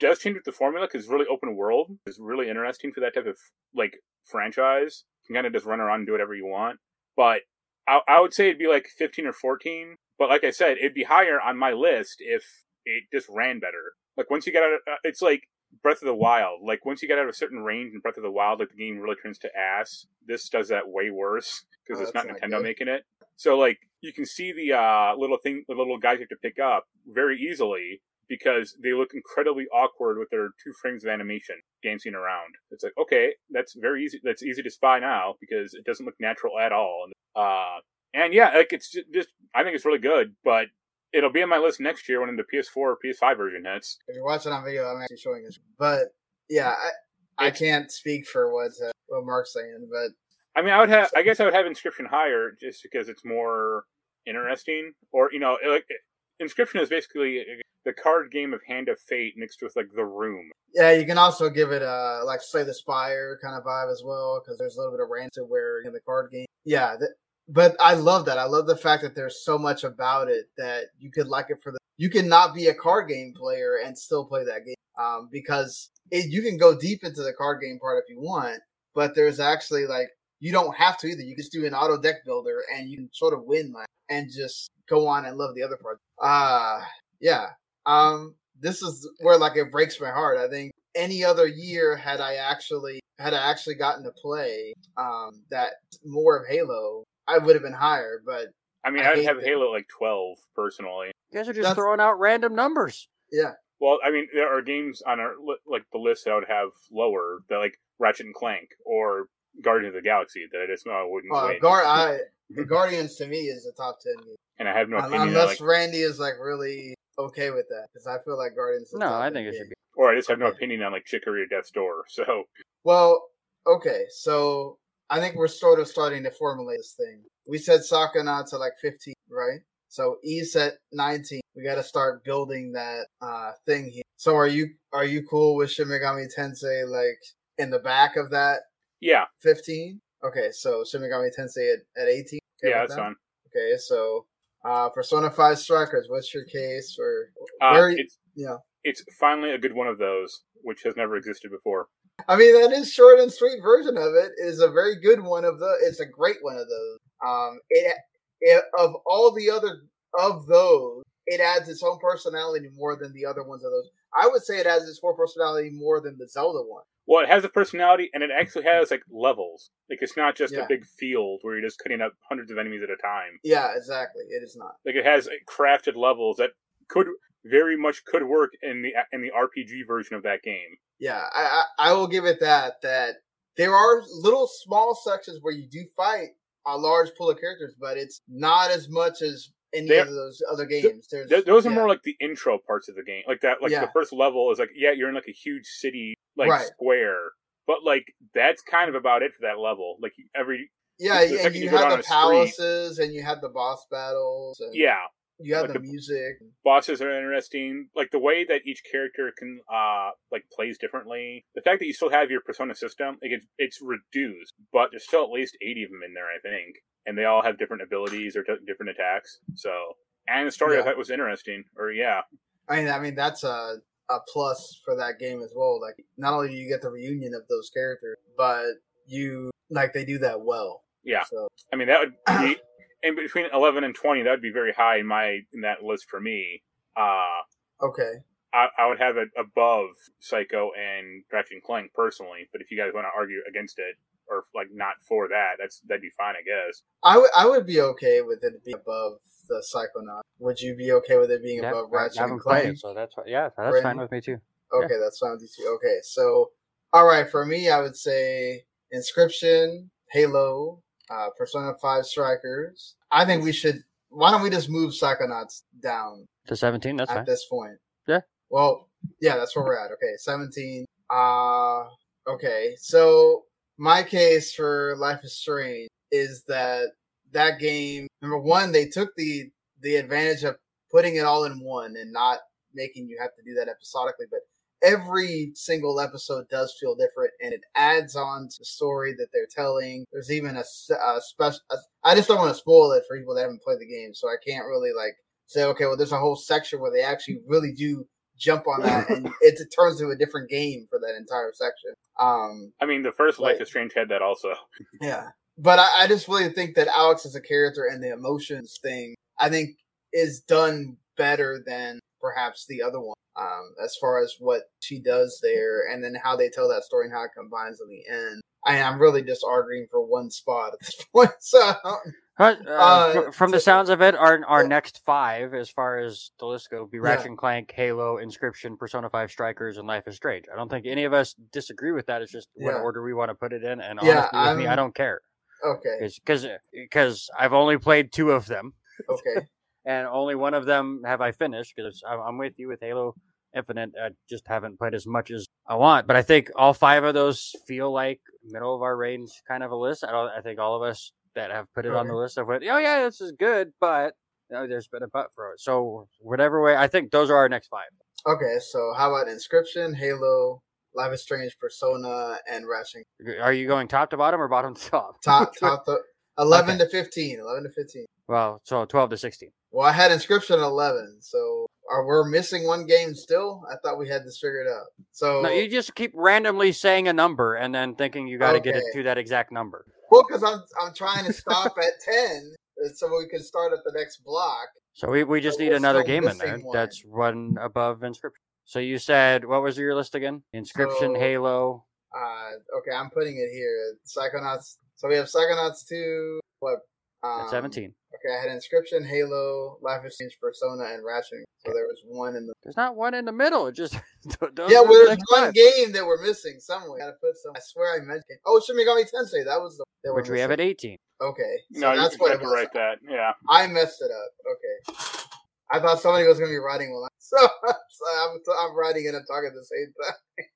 does change with the formula because it's really open world. It's really interesting for that type of like franchise. You can kind of just run around and do whatever you want. But I, I would say it'd be like fifteen or fourteen. But like I said, it'd be higher on my list if it just ran better. Like once you get out, of, uh, it's like Breath of the Wild. Like once you get out of a certain range in Breath of the Wild, like the game really turns to ass. This does that way worse because Oh, it's not Nintendo making it. So like you can see the uh, little thing, the little guys you have to pick up very easily because they look incredibly awkward with their two frames of animation dancing around. It's like okay, that's very easy. That's easy to spy now because it doesn't look natural at all. Uh, and yeah, like it's just, just I think it's really good, but it'll be on my list next year when the PS4 or PS5 version hits. if you're watching on video, I'm actually showing this, But yeah, I, I can't speak for what uh, what Marc's saying, but I mean, I would have, I guess I would have Inscryption higher just because it's more interesting, or you know, like Inscryption is basically the card game of Hand of Fate mixed with like The Room. Yeah, you can also give it a like Slay the Spire kind of vibe as well because there's a little bit of rant to where in the card game. Yeah, th- but I love that. I love the fact that there's so much about it that you could like it for the. You can not be a card game player and still play that game um, because it, you can go deep into the card game part if you want, but there's actually like you don't have to either. You can just do an auto deck builder and you can sort of win like and just go on and love the other part. Uh yeah. Um, this is where like it breaks my heart. I think any other year had I actually had I actually gotten to play um that more of Halo, I would have been higher. But I mean, I I would have that. Halo like 12 personally. You guys are just That's- throwing out random numbers. yeah, Well, I mean, there are games on our like the list that I would have lower, that like Ratchet and Clank or Guardians of the Galaxy that I just know I wouldn't uh, win. Guard I Guardians to me is the top ten game. and I have no opinion. unless like, Randy is like really okay with that because I feel like Guardians. is No, top I 10 think it game. should be. or I just have no opinion on like Chicory or Death's Door. So Well, okay, so I think we're sort of starting to formulate this thing. We said Sakana to like 15, right? So E's at 19. We got to start building that uh thing here. So are you are you cool with Shin Megami Tensei like in the back of that yeah, 15? Okay, so Shin Megami Tensei at, at 18. Okay yeah, that's that? fine. Okay, so uh Persona 5 Strikers, what's your case for Uh, where it's yeah. it's finally a good one of those, which has never existed before. I mean, that is short and sweet version of it. It is a very good one of the. It's a great one of those. Um, it, it of all the other of those, it adds its own personality more than the other ones of those. I would say it has its own personality more than the Zelda one. Well, it has a personality, and it actually has like levels. Like it's not just Yeah. a big field where you're just cutting up hundreds of enemies at a time. Yeah, exactly. It is not. Like it has like, crafted levels that could very much could work in the in the RPG version of that game. Yeah, I, I I will give it that that there are little small sections where you do fight a large pool of characters, but it's not as much as any There- of those other games. There's those are yeah. more like the intro parts of the game. Like that, like Yeah. the first level is like, yeah, you're in like a huge city, like Right. square, but like that's kind of about it for that level. Like every yeah, the yeah. second You you had the a street- palaces and you had the boss battles. And yeah, you had like the the- music. bosses are interesting. Like the way that each character can uh like plays differently. The fact that you still have your persona system, like it's it's reduced, but there's still at least eighty of them in there, I think, and they all have different abilities or t- different attacks. So and the story I thought was interesting. Or yeah, I mean, I mean that's a a plus for that game as well. Like, not only do you get the reunion of those characters, but you like they do that well. yeah. So I mean that would be in between eleven and twenty. That would be very high in my in that list for me. Uh okay, I, I would have it above Psycho and Ratchet and Clank personally. But if you guys want to argue against it or like not for that, that's that'd be fine, I guess. I would I would be okay with it being above the Psychonaut. Would you be okay with it being Yeah, above Ratchet haven't and Clank? it, so that's yeah, that's Brandon? fine with me too. Okay, that's fine with you too. Okay, so all right, for me, I would say Inscryption, Halo, uh, Persona Five Strikers. I think we should. Why don't we just move Psychonauts down To seventeen, that's at fine. this point? Yeah. Well, yeah, that's where we're at. Okay, seventeen. Uh okay. So my case for Life is Strange is that that game. Number one, they took the the advantage of putting it all in one and not making you have to do that episodically, but every single episode does feel different and it adds on to the story that they're telling. There's even a special. I just don't want to spoil it for people that haven't played the game, so I can't really like say, okay, well, there's a whole section where they actually really do jump on that, and it, it turns into a different game for that entire section. Um, I mean, the first Life Right. is Strange had that also. yeah, but I, I just really think that Alex as a character and the emotions thing, I think, is done better than perhaps the other one. Um, as far as what she does there, and then how they tell that story and how it combines in the end. I, I'm really just arguing for one spot at this point. So uh, Uh, fr- from the sounds of it, our our Yeah. next five, as far as the list go, be Yeah. Ratchet and Clank, Halo, Inscryption, Persona Five Strikers, and Life is Strange. I don't think any of us disagree with that. It's just what order we want to put it in. And Yeah, honestly, with me, I don't care okay, because because I've only played two of them, okay, and only one of them have I finished. Because I'm, I'm with you with Halo Infinite. I just haven't played as much as I want. But I think all five of those feel like middle of our range kind of a list. I don't. I think all of us that have put it on the list have went, oh yeah, this is good, but you know, there's been a but for it. So whatever way, I think those are our next five. okay. So how about Inscryption, Halo, Life is Strange, Persona, and Ratchet? Are you going top to bottom or bottom to top? Top, top, the, eleven Okay. to fifteen. Eleven to fifteen. Well, so twelve to sixteen. Well, I had Inscryption at eleven, so are we missing one game still? I thought we had this figured out. So No, you just keep randomly saying a number and then thinking you got to get it to that exact number. well, because I'm I'm trying to stop at ten, uh, so we can start at the next block. So we, we just But need another game in there one. that's one above Inscryption. So you said what was your list again? Inscryption, So- Halo. Uh, okay, I'm putting it here. Psychonauts. So we have Psychonauts two. What? Um, seventeen. Okay, I had Inscryption, Halo, Life is Strange, Persona, and Ratchet. So there was one in the. There's not one in the middle. It just those yeah, well, there's one five, game that we're missing somewhere. Gotta put some. I swear I mentioned. Oh, Shin Megami Tensei. That was the. that which we have at eighteen. Okay, so no, that's you what have it to write that. Yeah. I messed it up. Okay. I thought somebody was going to be writing while I, so, so I'm, I'm writing and I'm talking at the same time.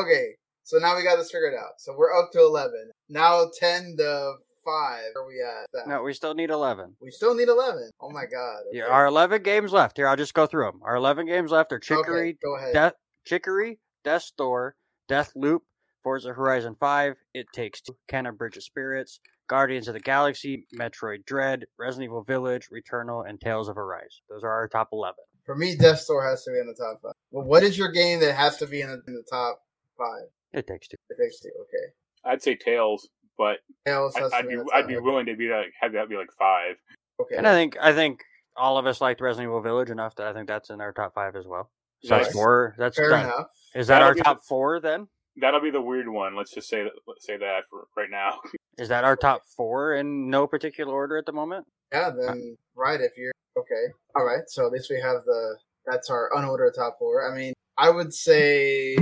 okay. So now we got this figured out. So we're up to 11. Now 10 to 5. Where are we at? That? No, we still need eleven. We still need 11. Oh my God. Okay. Yeah, our eleven games left. Here, I'll just go through them. Our eleven games left are Chicory, Okay, go ahead. Death, Chicory, Death Door, Death Loop, Forza Horizon 5, It Takes Two, Kena Bridge of Spirits, Guardians of the Galaxy, Metroid Dread, Resident Evil Village, Returnal, and Tales of Arise. Those are our top 11. For me, Death's Door has to be in the top 5. Well, what is your game that has to be in the, in the top 5? It Takes Two. It takes two. Okay. I'd say Tales, but Else I, has to I'd be be in the I'd be willing to be like have that be like five. Okay. And I think I think all of us liked Resident Evil Village enough that I think that's in our top five as well. So Nice. that's four. That's Fair done. enough. Is that That'll our be top four then? That'll be the weird one. Let's just say that. Let's say that for right now. Is that our top four in no particular order at the moment? Yeah, then right if you're okay. All right, so at least we have the that's our unordered top four. I mean, I would say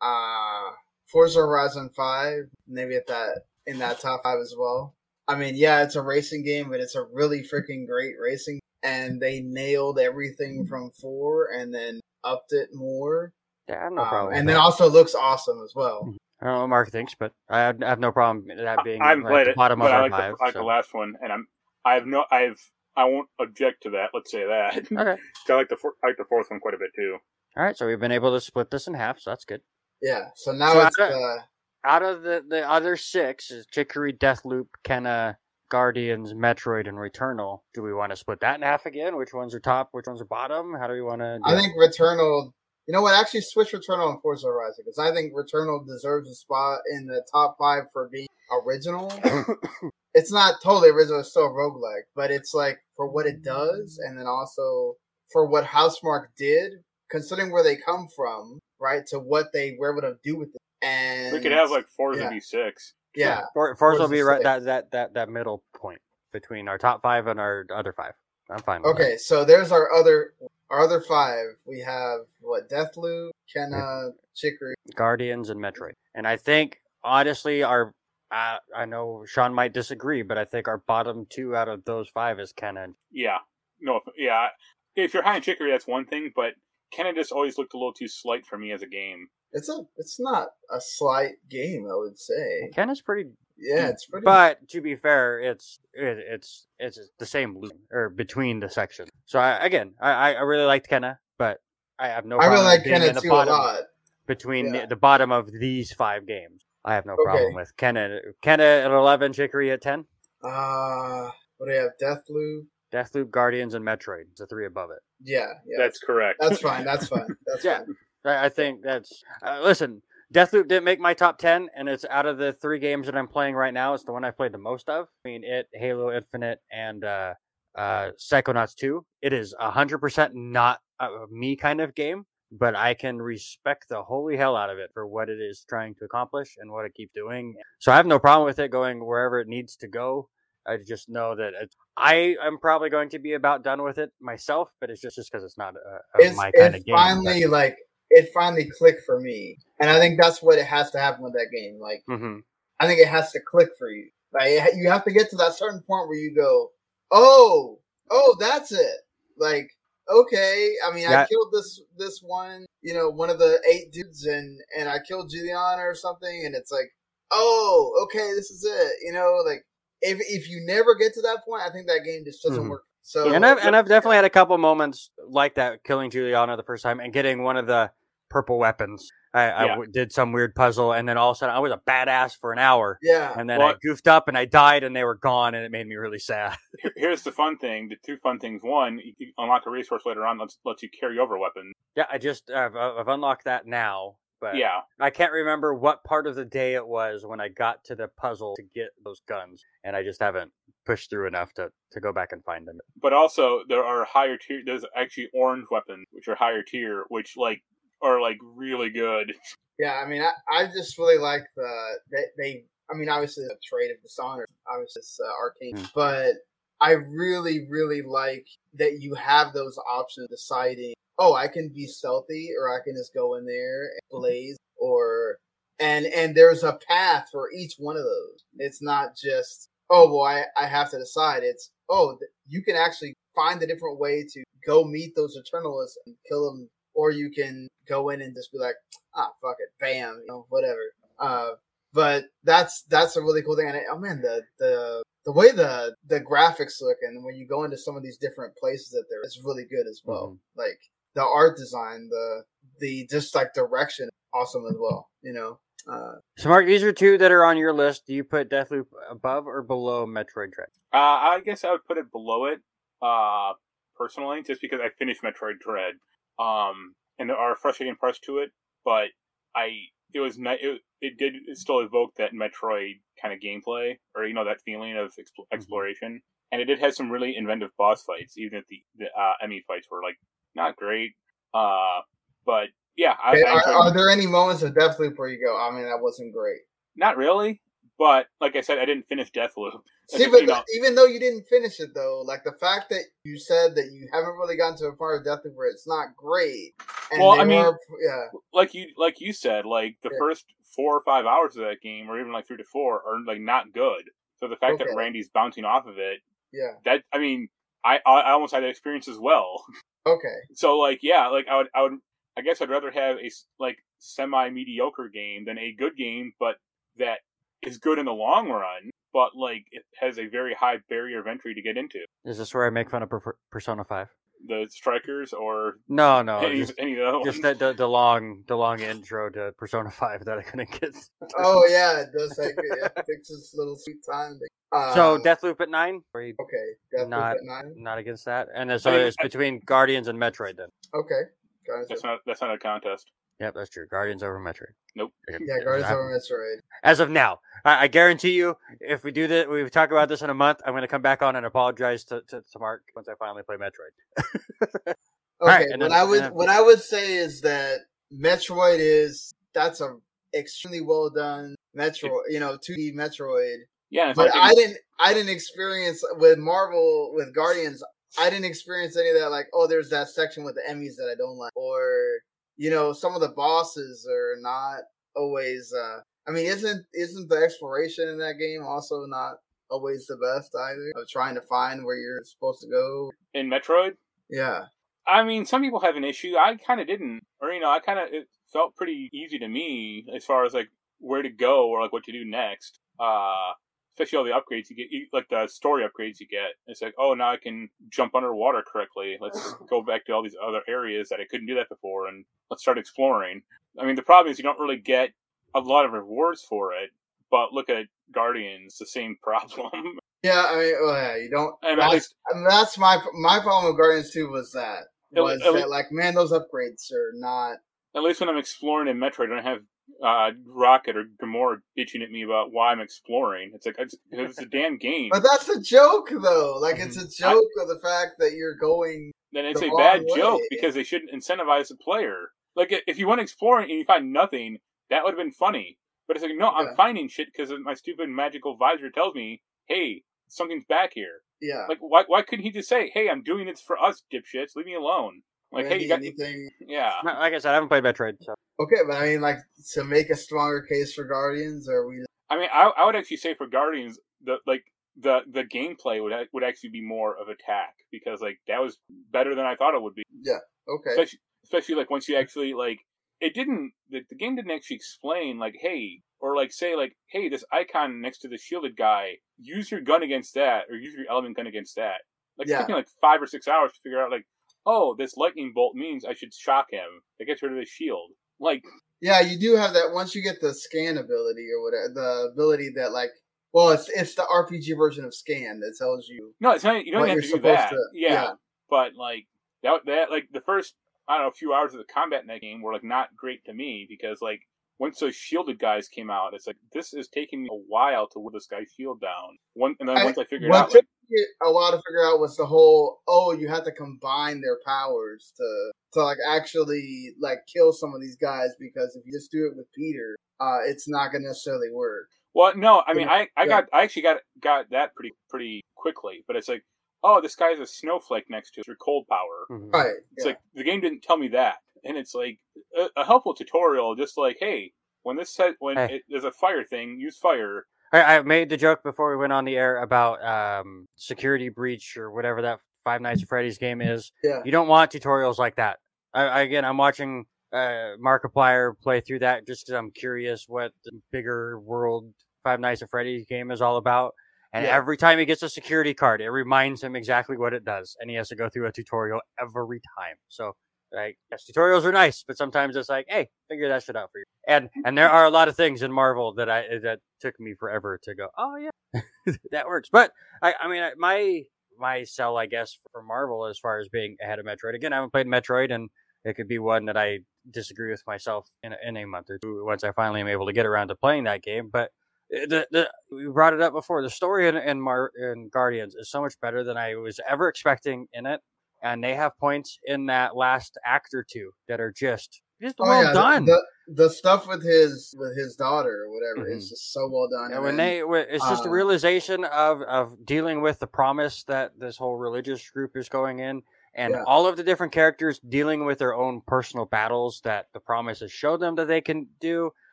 uh Forza Horizon Five, maybe at that in that top five as well. I mean, yeah, it's a racing game, but it's a really freaking great racing, and they nailed everything from four and then upped it more. Yeah, I have no Um, problem. with and that. then also looks awesome as well. I don't know what Mark thinks, but I have, I have no problem with that being I haven't like, played the it, bottom but of I like, five. the, I like so. the last one, and I'm. I have no. I've. I won't object to that. Let's say that. Okay. I like the. four- I like the fourth one quite a bit too. All right, so we've been able to split this in half, so that's good. Yeah. So now So it's I- uh, Out of the, the other six, is Chicory, Deathloop, Kena, Guardians, Metroid, and Returnal. Do we want to split that in half again? Which ones are top? Which ones are bottom? How do we want to? I think Returnal. You know what? Actually, switch Returnal and Forza Horizon because I think Returnal deserves a spot in the top five for being original. it's not totally original; it's still roguelike, but it's like for what it does, and then also for what Housemarque did, considering where they come from, right, to what they were able to do with it. And We could have like Forza yeah. V6. yeah, For, Forza will Forza be right that, that that that middle point between our top five and our other five. I'm fine. With Okay, so there's our other our other five. We have what Deathloop, Kena, Chicory. Guardians and Metroid, and I think honestly, our uh, I know Sean might disagree, but I think our bottom two out of those five is Kena. Yeah. No. If, yeah. If you're high in chicory, that's one thing, but Kena just always looked a little too slight for me as a game. It's a it's not a slight game, I would say. Kena's pretty Yeah, it's pretty. But to be fair, it's it, it's it's the same loop or between the sections. So I, again, I I really liked Kena, but I have no. I really like being Kena the too a lot. between Yeah. the, the bottom of these five games. I have no Okay. problem with Kena. Kena at eleven, Chicory at ten, Uh what do you have? Deathloop. Deathloop, Guardians, and Metroid. The three above it. Yeah, yeah. That's correct. That's fine. That's fine. That's Yeah. fine. I, I think that's uh, listen. Deathloop didn't make my top ten, and it's out of the three games that I'm playing right now. It's the one I played the most of. I mean, it, Halo Infinite, and uh, uh, Psychonauts Two. It is hundred percent not a me kind of game, but I can respect the holy hell out of it for what it is trying to accomplish and what it keeps doing. So I have no problem with it going wherever it needs to go. I just know that I am probably going to be about done with it myself, but it's just just because it's not uh, It's my kind of game. finally like it finally clicked for me, and I think that's what it has to happen with that game. Like hmm I think it has to click for you. Like you have to get to that certain point where you go, oh, oh, that's it. Like okay, I mean, I killed this this one, you know, one of the eight dudes, and and I killed Julianna or something, and it's like, oh, okay, this is it. You know, like if if you never get to that point, I think that game just doesn't Mhm. work. So and I've and I've definitely had a couple moments like that, killing Julianna the first time and getting one of the purple weapons. I, I Yeah. w- did some weird puzzle, and then all of a sudden I was a badass for an hour, yeah, and then I goofed up and I died, and they were gone, and it made me really sad. Here's the fun thing: the two fun things. One, you unlock a resource later on. Lets lets you carry over weapons. yeah, I just I've, uh, I've unlocked that now, but Yeah. I can't remember what part of the day it was when I got to the puzzle to get those guns, and I just haven't pushed through enough to to go back and find them. But also, there are higher tier. There's actually orange weapons, which are higher tier, which like are like really good. Yeah, I mean, I, I just really like the they, they. I mean, obviously the trade of Dishonored, obviously it's uh, Arkane, Mm. but I really, really like that you have those options deciding. Oh, I can be stealthy, or I can just go in there and blaze, or and and there's a path for each one of those. It's not just oh, well, I I have to decide. It's oh, th- you can actually find a different way to go meet those Eternalists and kill them, or you can go in and just be like ah, fuck it, bam, you know, whatever. Uh, but that's that's a really cool thing. And I, oh man, the the the way the the graphics look, and when you go into some of these different places that there, it's really good as well. Like the art design, the the just like direction, awesome as well. You know, uh, So, Marc, these are two that are on your list. Do you put Deathloop above or below Metroid Dread? Uh, I guess I would put it below it, uh, personally, just because I finished Metroid Dread. Um, and there are frustrating parts to it, but I it was ni- it, it did still evoke that Metroid kind of gameplay, or you know that feeling of expl- exploration. and it did have some really inventive boss fights. Even if the the uh, EMMI fights were like not great, uh, but yeah, I, Okay, I are, enjoyed are there any moments of Deathloop where you go, I mean, that wasn't great? not really. But like I said, I didn't finish Deathloop. See, but know- even though you didn't finish it, though, like the fact that you said that you haven't really gotten to a part of Deathloop where it's not great. And Well, I mean- were- yeah, like you like you said, like the Yeah. first four or five hours of that game, or even like three to four, are like not good. So the fact Okay. that Randy's bouncing off of it, yeah, that I mean, I I I almost had that experience as well. okay, So like yeah, like I would I would I guess I'd rather have a like semi mediocre game than a good game, but that is good in the long run, but like it has a very high barrier of entry to get into. Is this where I make fun of Per- Persona Five? The strikers or No, no, any, just, any of those. just the, the the long the long intro to Persona Five that I couldn't get. Oh yeah, it does like it fixes little sweet time. thing. Um, so Deathloop at nine? Or you okay, Deathloop not- at nine. not against that? And so I mean, it's between Guardians and Metroid then. Okay, Guardians that's of- not that's not a contest. Yep, that's true. Guardians over Metroid. Nope. yeah, Guardians over Metroid. As of now, I, I guarantee you, if we do this, we talk about this in a month. I'm going to come back on and apologize to, to, to Marc once I finally play Metroid. Okay, Alright, and what then- I would then- what I would say is that Metroid is that's a extremely well done Metroid, you know, 2D Metroid. Yeah, But like I didn't I didn't experience with Marvel with Guardians. I didn't experience any of that. Like, oh, there's that section with the EMMIs that I don't like, or you know, some of the bosses are not always. uh I mean, isn't isn't the exploration in that game also not always the best either? Of trying to find where you're supposed to go. in Metroid. Yeah, I mean, some people have an issue. I kind of didn't, or you know, I kind of it felt pretty easy to me as far as like where to go or like what to do next. Uh, especially all the upgrades you get, you- like the story upgrades you get. It's like, oh, now I can jump underwater correctly. Let's go back to all these other areas that I couldn't do that before, and let's start exploring. I mean, the problem is you don't really get a lot of rewards for it. But look at Guardians, the same problem. yeah. I mean, well, yeah, you don't. and at that's, least, I mean, that's my my problem with Guardians Two was that was le- at le- that like man, those upgrades are not. at least when I'm exploring in Metroid, I don't have uh, Rocket or Gamora bitching at me about why I'm exploring. It's like it's, it's a damn game. But that's a joke, though. Like it's a Mm-hmm. I- joke of the fact that you're going. then it's the a wrong bad way. joke because they shouldn't incentivize the player. Like if you went exploring and you find nothing, that would have been funny. But it's like no, I'm finding shit because my stupid magical visor tells me, hey, something's back here. Yeah. Like why why couldn't he just say, hey, I'm doing this for us, dipshits, leave me alone. Like hey, you got anything? yeah. Like I said, I haven't played Metroid, so Okay, but I mean, like to make a stronger case for Guardians, or we? I mean, I, I would actually say for Guardians, the like the the gameplay would would actually be more of attack because like that was better than I thought it would be. Yeah. Okay. Especially, especially like once you actually like it didn't the, the game didn't actually explain like hey or like say like hey this icon next to the shielded guy use your gun against that or use your element gun against that. Like it took me like five or six hours to figure out like oh this lightning bolt means I should shock him. It gets rid of his shield. Like Yeah, you do have that once you get the scan ability or whatever, the ability that like, well, it's it's the RPG version of scan that tells you. No, it's not. You don't have to do that. to- yeah. yeah. but like that, that like the first I don't know a few hours of the combat in that game were like not great to me because like once those shielded guys came out, it's like this is taking me a while to whittle this guy's shield down. One and then I- once I figured out, like, me a while to figure out was the whole oh you have to combine their powers to to like actually like kill some of these guys because if you just do it with Peter, uh, it's not gonna necessarily work. well, no, I mean I I got I actually got got that pretty pretty quickly, but it's like oh this guy's a snowflake next to your cold power. mhm. Right. It's yeah. like the game didn't tell me that, and it's like a, a helpful tutorial, just like hey. When this set, when Hey. it, there's a fire thing, use fire. I, I made the joke before we went on the air about um, security breach or whatever that Five Nights at Freddy's game is. Yeah. You don't want tutorials like that. I, I, again, I'm watching uh, Markiplier play through that just because I'm curious what the bigger world Five Nights at Freddy's game is all about. And Yeah. every time he gets a security card, it reminds him exactly what it does, and he has to go through a tutorial every time. So, like, yes, tutorials are nice, but sometimes it's like, hey, figure that shit out for you. And and there are a lot of things in Marvel that I that took me forever to go. Oh yeah, that works. But I, I mean, my my sell, I guess, for Marvel as far as being ahead of Metroid. Again, I haven't played Metroid, and it could be one that I disagree with myself in a, in a month or two once I finally am able to get around to playing that game. But Uh, The, the, we brought it up before. The story in in, Mar- in Guardians is so much better than I was ever expecting in it, and they have points in that last act or two that are just just Oh, well yeah, the- done. The, the stuff with his with his daughter or whatever is just so well done. And when then- they, it's just a um, realization of of dealing with the promise that this whole religious group is going in, and Yeah. all of the different characters dealing with their own personal battles that the promise has showed them that they can do,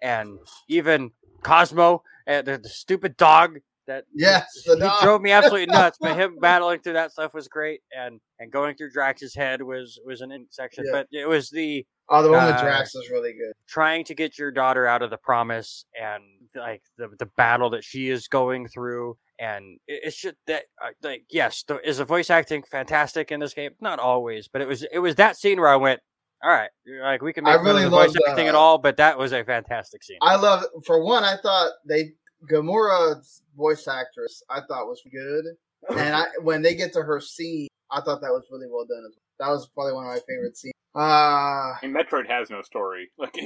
and even Cosmo, uh, the, the stupid dog that Yes, he, he drove me absolutely nuts. But him battling through that stuff was great, and and going through Drax's head was was an in section. Yeah. But it was the oh, the one with uh, Drax was really good. trying to get your daughter out of the promise and like the the battle that she is going through and it- it's just that uh, like yes the, is the voice acting fantastic in this game not always but it was it was that scene where i went all right like we can I make fun really voice loved, acting at uh, all but that was a fantastic scene I love for one. I thought they Gamora's voice actress. I thought was good, and I when they get to her scene, I thought that was really well done. as well. That was probably one of my favorite scenes. Uh And Metroid has no story. Like,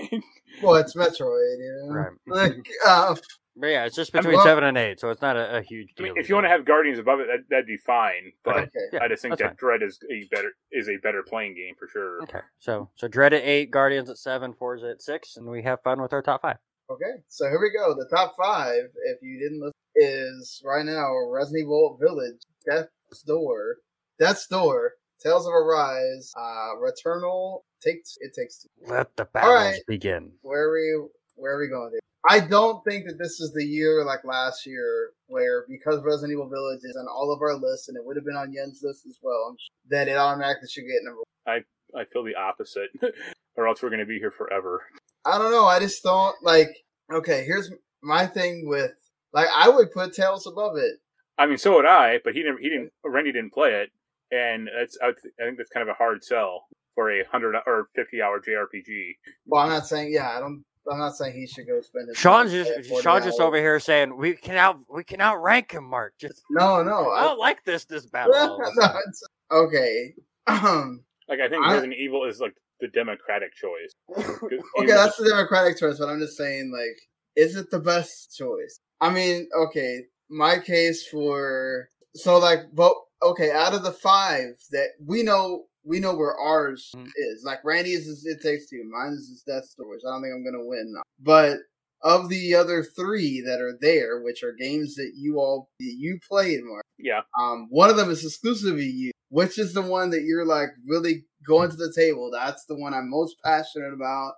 well, it's Metroid, you know. right Like, uh, but yeah it's just I'm between well- seven and eight so it's not a, a huge I deal mean, if you want to have Guardians above it, that, that'd be fine. But Okay. okay. Yeah, I just think that's that Dread is a better is a better playing game for sure. okay so so dread at eight guardians at seven forza at six and we have fun with our top five Okay, so here we go. The top five, if you didn't listen, is right now Resident Evil Village, Death's Door, Death's Door, Tales of Arise, uh, Returnal, takes it takes two. let the battles right. begin Where are we? Where are we going? Dude? I don't think that this is the year like last year, where because Resident Evil Village is on all of our lists, and it would have been on Yen's list as well, I'm sure, that it automatically should get number. I I feel the opposite, or else we're going to be here forever. I don't know. I just don't like. Okay, here's my thing with like I would put Tales above it. I mean, so would I, but he didn't. He didn't. Randy didn't play it, and that's. I, th- I think that's kind of a hard sell for a hundred or fifty hour JRPG. Well, I'm not saying. Yeah, I don't. I'm not saying he should go spend his. Sean's just at 40 Sean's just over here saying we can out we can outrank him, Marc. Just No, no. I I, don't like this this battle. all of a no it's, okay. Um. Like I think I- Resident Evil is like the democratic choice. Okay, that's the democratic choice, but I'm just saying, like, is it the best choice? I mean, okay, my case for so like, vote. Okay, out of the five that we know, we know where ours Mhm. is. Like Randy's is It Takes Two, mine is Death Stories. I don't think I'm gonna win, but of the other three that are there, which are games that you all that you played, Marc. Yeah, Um, one of them is exclusively you. Which is the one that you're like really going to the table? That's the one I'm most passionate about.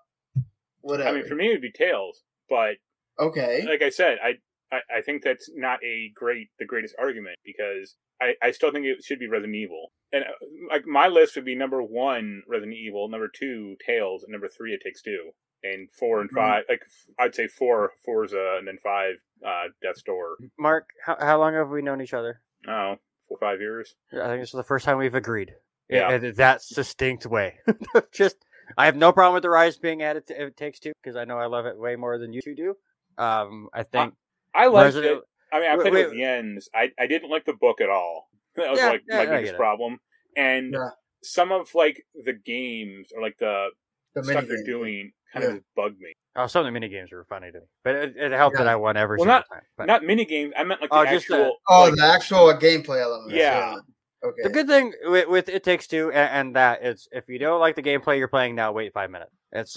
Whatever. I mean, for me it would be Tales, but okay. like I said, I, I I think that's not a great the greatest argument because I I still think it should be Resident Evil. And uh, like my list would be number one Resident Evil, number two Tales, and number three It Takes Two, and four and Mhm. five like I'd say four Forza, and then five uh, Death's Door. Marc, how, how long have we known each other? Oh, four five years. I think this is the first time we've agreed. Yeah. In, in that distinct way. Just I have no problem with the rise being added to It Takes Two because I know I love it way more than you two do. Um, I think I liked Resident- it. I mean, I Wait, played it with wait. Jens. I I didn't like the book at all. That was Yeah, like yeah, my biggest problem. And Yeah. some of like the games or like the The stuff they're doing kind Yeah. of bugged me. oh, some of the mini games were funny to me, but it, it helped that I won every Well, single not- time. But Not mini games. I meant like the Oh, just the- actual. Oh, like, the actual gameplay elements. Yeah. Okay. the good thing with, with It Takes Two and, and that it's if you don't like the gameplay you're playing now, wait five minutes. It's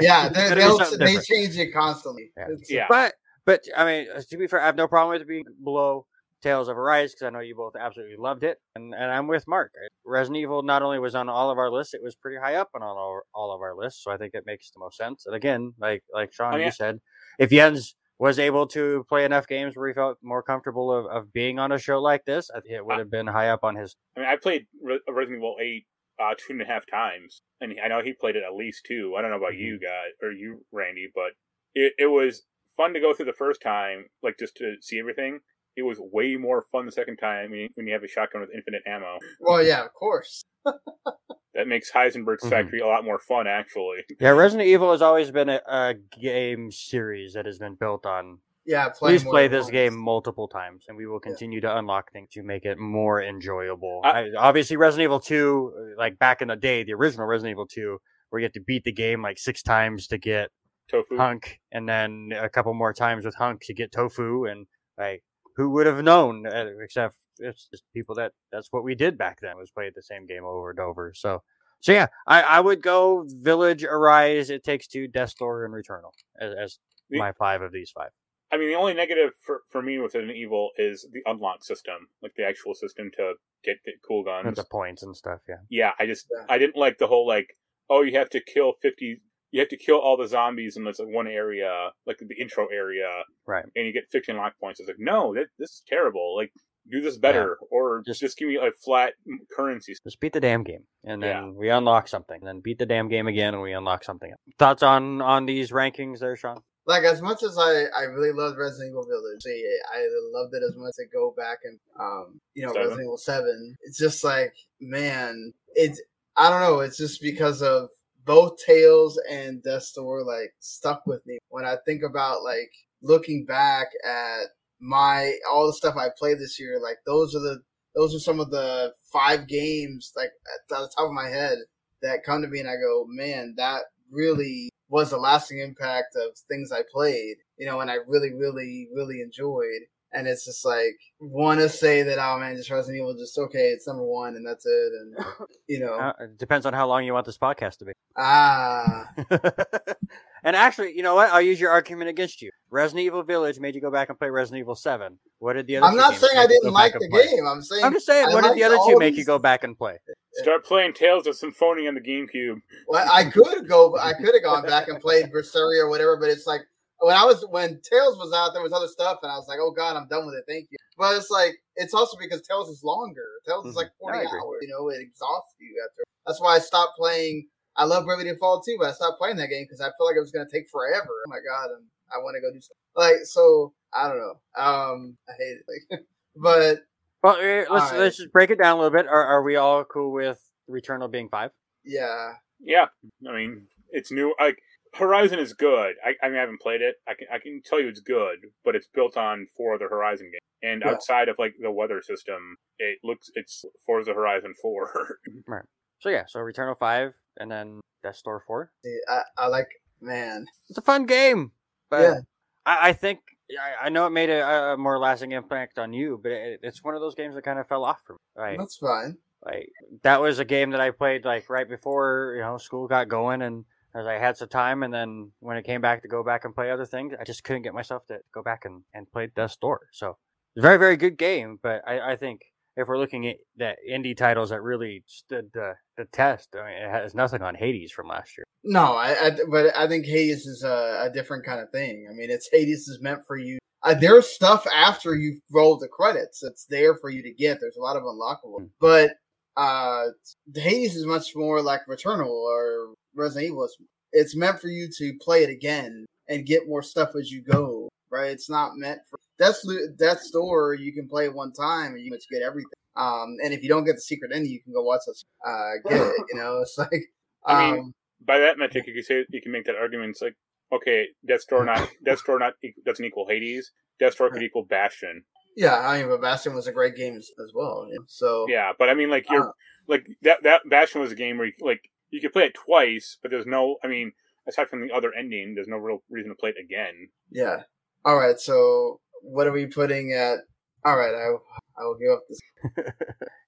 yeah, it's they, they they change it constantly. Yeah. Yeah. But but I mean, uh, to be fair, I have no problem with it being below Tales of Arise because I know you both absolutely loved it, and and I'm with Marc. Resident Evil not only was on all of our lists, it was pretty high up on all our, all of our lists, so I think it makes the most sense. And again, like like Sean, Oh, yeah. you said, if Jens was able to play enough games where he felt more comfortable of, of being on a show like this, I think it would have been high up on his. I mean, I played Re- Resident Evil Eight uh, two and a half times, and I know he played it at least two. I don't know about Mm-hmm. you guys or you, Randy, but it it was fun to go through the first time, like just to see everything. It was way more fun the second time when you, have a shotgun with infinite ammo. Well, yeah, of course. That makes Heisenberg's Mhm. Factory a lot more fun, actually. Yeah, Resident Evil has always been a, a game series that has been built on Yeah, Please play this once. game multiple times, and we will continue to unlock things to make it more enjoyable. I- I, obviously, Resident Evil 2, uh, like back in the day, the original Resident Evil 2, where you have to beat the game like six times to get Tofu. Hunk, and then a couple more times with Hunk to get Tofu, and like who would have known? uh, Except it's just people that that's what we did back then was play the same game over and over. So, so yeah, I, I would go Village, Arise, It Takes Two, Death's Door, and Returnal as, as The- my five of these five. I mean, the only negative for, for me with Resident Evil is the unlock system, like the actual system to get, get cool With guns. the points and stuff. Yeah, Yeah, I just Yeah. I didn't like the whole like oh you have to kill fifty you have to kill all the zombies in this like, one area like the intro area Right. and you get fifteen lock points. It's like no that, this is terrible. Like do this better or Just- just, give me a flat currency. just beat the damn game, and then Yeah. we unlock something. And then beat the damn game again, and we unlock something. Thoughts on on these rankings, there, Sean? like as much as I, I really loved Resident Evil Village, I, I loved it as much as I go back and um you know Seven. Resident Evil Seven. It's just like man, it's I don't know. It's just because of both Tales and Death's Door like stuck with me when I think about like looking back at my all the stuff I played this year. Like those are the those are some of the five games like at the top of my head that come to me and I go, man, that really was a lasting impact of things I played, you know, and I really, really, really enjoyed. And it's just like want to say that oh man, just Resident Evil, just okay, it's number one and that's it, and you know, Uh, it depends on how long you want this podcast to be. ah, and actually, you know what? I'll use your argument against you. Resident Evil Village made you go back and play Resident Evil Seven. What did the other? I'm two not games saying I didn't like the play? game. I'm saying I'm just saying, I what did the other all two make you go back and play? Start playing Tales of Symphonia on the GameCube. Well, I could go. I could have gone back and played Berseria or whatever, but it's like when I was when Tales was out, there was other stuff, and I was like, "Oh God, I'm done with it. Thank you." But it's like it's also because Tales is longer. Tales is Mhm. like I 40 agree. hours. You know, it exhausts you after. That's why I stopped playing. I love Gravity Fall too, but I stopped playing that game because I felt like it was going to take forever. Oh my God, and I want to go do something. Like so, I don't know. Um, I hate it. Like, but Well, eh, let's Alright. let's just break it down a little bit. Are are we all cool with Returnal being five? yeah, Yeah, I mean it's new. Like Horizon is good. I, I mean I haven't played it. I can I can tell you it's good, but it's built on four other Horizon games. And Yeah. outside of like the weather system, it looks it's Forza Horizon Four. right. So yeah, so Returnal five, and then Death's Door four. I, I like man. It's a fun game, but Yeah. I, I think I, I know it made a, a more lasting impact on you, but it, it's one of those games that kind of fell off for me. Like, That's fine. like that was a game that I played like right before you know school got going, and as I had some time, and then when it came back to go back and play other things, I just couldn't get myself to go back and and play Death Door. So it's a very very good game, but I, I think. If we're looking at that indie titles that really stood the, the test, I mean, it has nothing on Hades from last year. No, I, I but I think Hades is a, a different kind of thing. I mean, it's Hades is meant for you. Uh, there's stuff after you've rolled the credits that's there for you to get. There's a lot of unlockable, Hmm. but uh, Hades is much more like Returnal or Resident Evil. It's, it's meant for you to play it again and get more stuff as you go. Right? It's not meant for Death Death's Door. You can play it one time and you can get everything. Um, and if you don't get the secret ending, you can go watch us uh, get it. You know, it's like. I mean, um, By that metric, you can say you can make that argument. It's like okay, Death's Door not Death's Door not doesn't equal Hades. Death's Door could equal Bastion. Yeah, I mean, but Bastion was a great game as, as well. yeah. So Yeah, but I mean, like you're Uh. like that. That Bastion was a game where you, like you could play it twice, but there's no. I mean, aside from the other ending, there's no real reason to play it again. yeah. All right. So what are we putting at? All right, I I will give up this.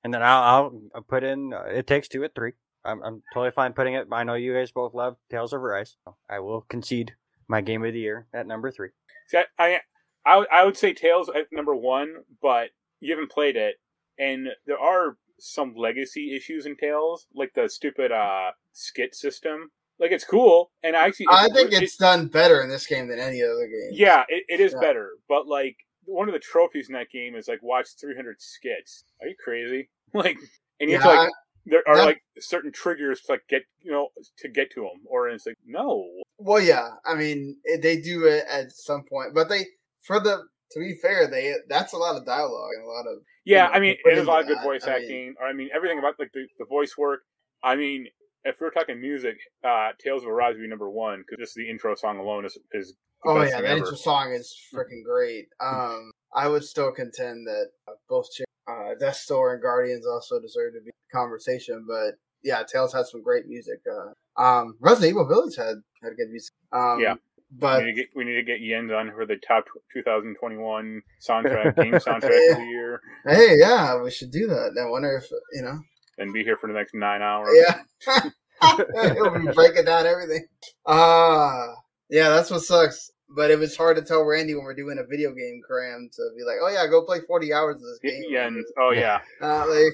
and then I'll, I'll I'll put in uh, it takes two at three. I'm I'm totally fine putting it. I know you guys both love Tales of Arise. So I will concede my game of the year at number three. See, I, I, I, would- I would say Tales at number one, but you haven't played it, and there are some legacy issues in Tales, like the stupid uh skit system. Like it's cool, and I actually, I think it- it's done better in this game than any other game. yeah, it, it is Yeah. better, but like one of the trophies in that game is like watch 300 skits. Are you crazy? Like, and you Yeah, have to like there are that- like certain triggers to like get you know to get to them, or it's like no, Well, yeah. I mean, they do it at some point, but they for the to be fair, they that's a lot of dialogue and a lot of Yeah, you know, I mean, it is a lot of good voice I mean- acting. or I mean, everything about like the, the voice work. I mean, if we're talking music, uh, Tales of Arise would be number one because just the intro song alone is is. Oh yeah, the intro song is freaking great. Um, I would still contend that uh, both uh, Death's Door and Guardians also deserve to be conversation, but yeah, Tales had some great music. Uh, um, Resident Evil Village had had good music. Um, Yeah. But we need, to get, we need to get Yen on for the top 2021 soundtrack game soundtrack of the year, hey, yeah, we should do that. I wonder if you know. and be here for the next nine hours. Yeah. He'll be breaking down everything. Ah, yeah, that's what sucks. But it was hard to tell Randy when we're doing a video game cram to be like, oh yeah, go play forty hours of this Y- game. Yen. Oh yeah. Uh, like,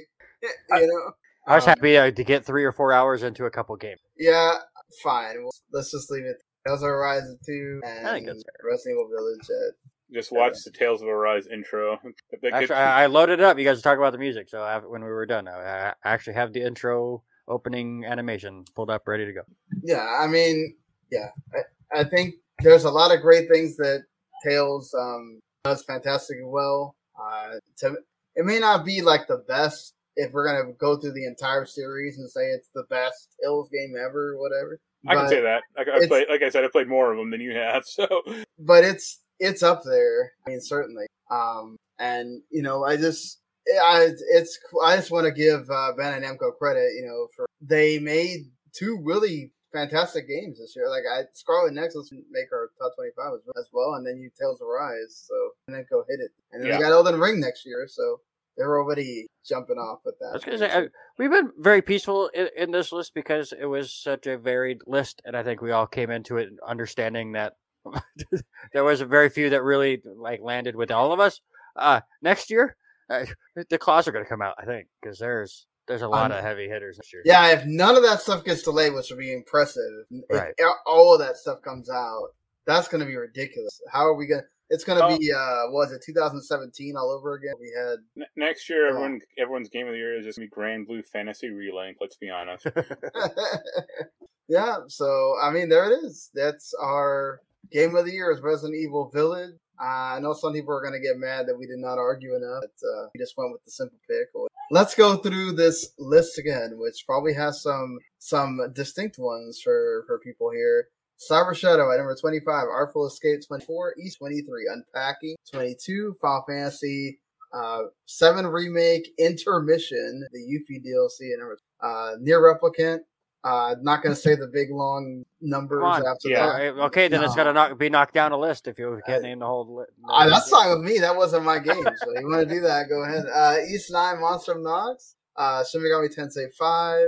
you know. I was Um, happy uh, to get three or four hours into a couple games. Yeah, fine. Well, let's just leave it. Tales of Horizon two and I think that's fair. Resident Evil Village. At, Just watch the Tales of Arise intro. That gets- Actually, I, I loaded it up. You guys talk about the music. So I, when we were done, I, I actually have the intro opening animation pulled up, ready to go. yeah, I mean, yeah, I, I think there's a lot of great things that Tales um, does fantastically well. Uh, to, it may not be like the best if we're gonna go through the entire series and say it's the best Tales game ever, or whatever. I can say that. I, I played, like I said, I played more of them than you have. So but it's it's up there. I mean, certainly. Um, and you know, I just I it's I just want to give uh, and Namco credit. You know, for they made two really fantastic games this year. Like I Scarlet Nexus make our top twenty five as, well, and then you Tales of Rise. So and then go hit it, and then Yeah. we got Elden Ring next year. So they're already jumping off with that. I was gonna say I, we've been very peaceful in, in this list because it was such a varied list, and I think we all came into it understanding that there was a very few that really like landed with all of us. Uh, next year, uh, the claws are gonna come out, I think, because there's there's a lot Um, of heavy hitters this year. Yeah, if none of that stuff gets delayed, which would be impressive, if Right. all of that stuff comes out, that's going to be ridiculous. How are we going to? It's going to Oh. be, uh, was it 2017 all over again? We had, n- next year, everyone everyone's game of the year is just gonna be Granblue Fantasy Relink. Let's be honest. yeah. So I mean, there it is. That's our game of the year is Resident Evil Village. Uh, I know some people are going to get mad that we did not argue enough. But, uh, we just went with the simple pick. Let's go through this list again, which probably has some some distinct ones for for people here. Cyber Shadow at number 25, Artful Escape 24, East 23, Unpacking 22, Final Fantasy uh, 7 Remake Intermission, the Yuffie DLC at number uh, Nier Replicant. Uh, not going to say the big long numbers after Yeah. that. Okay, then it's gonna knock, be knocked down a list if you can't name the whole list. That's fine with me. That wasn't my game. So you want to do that? Go ahead. Uh, Ys Nine Monstrum Nox, uh, Shin Megami Tensei Five,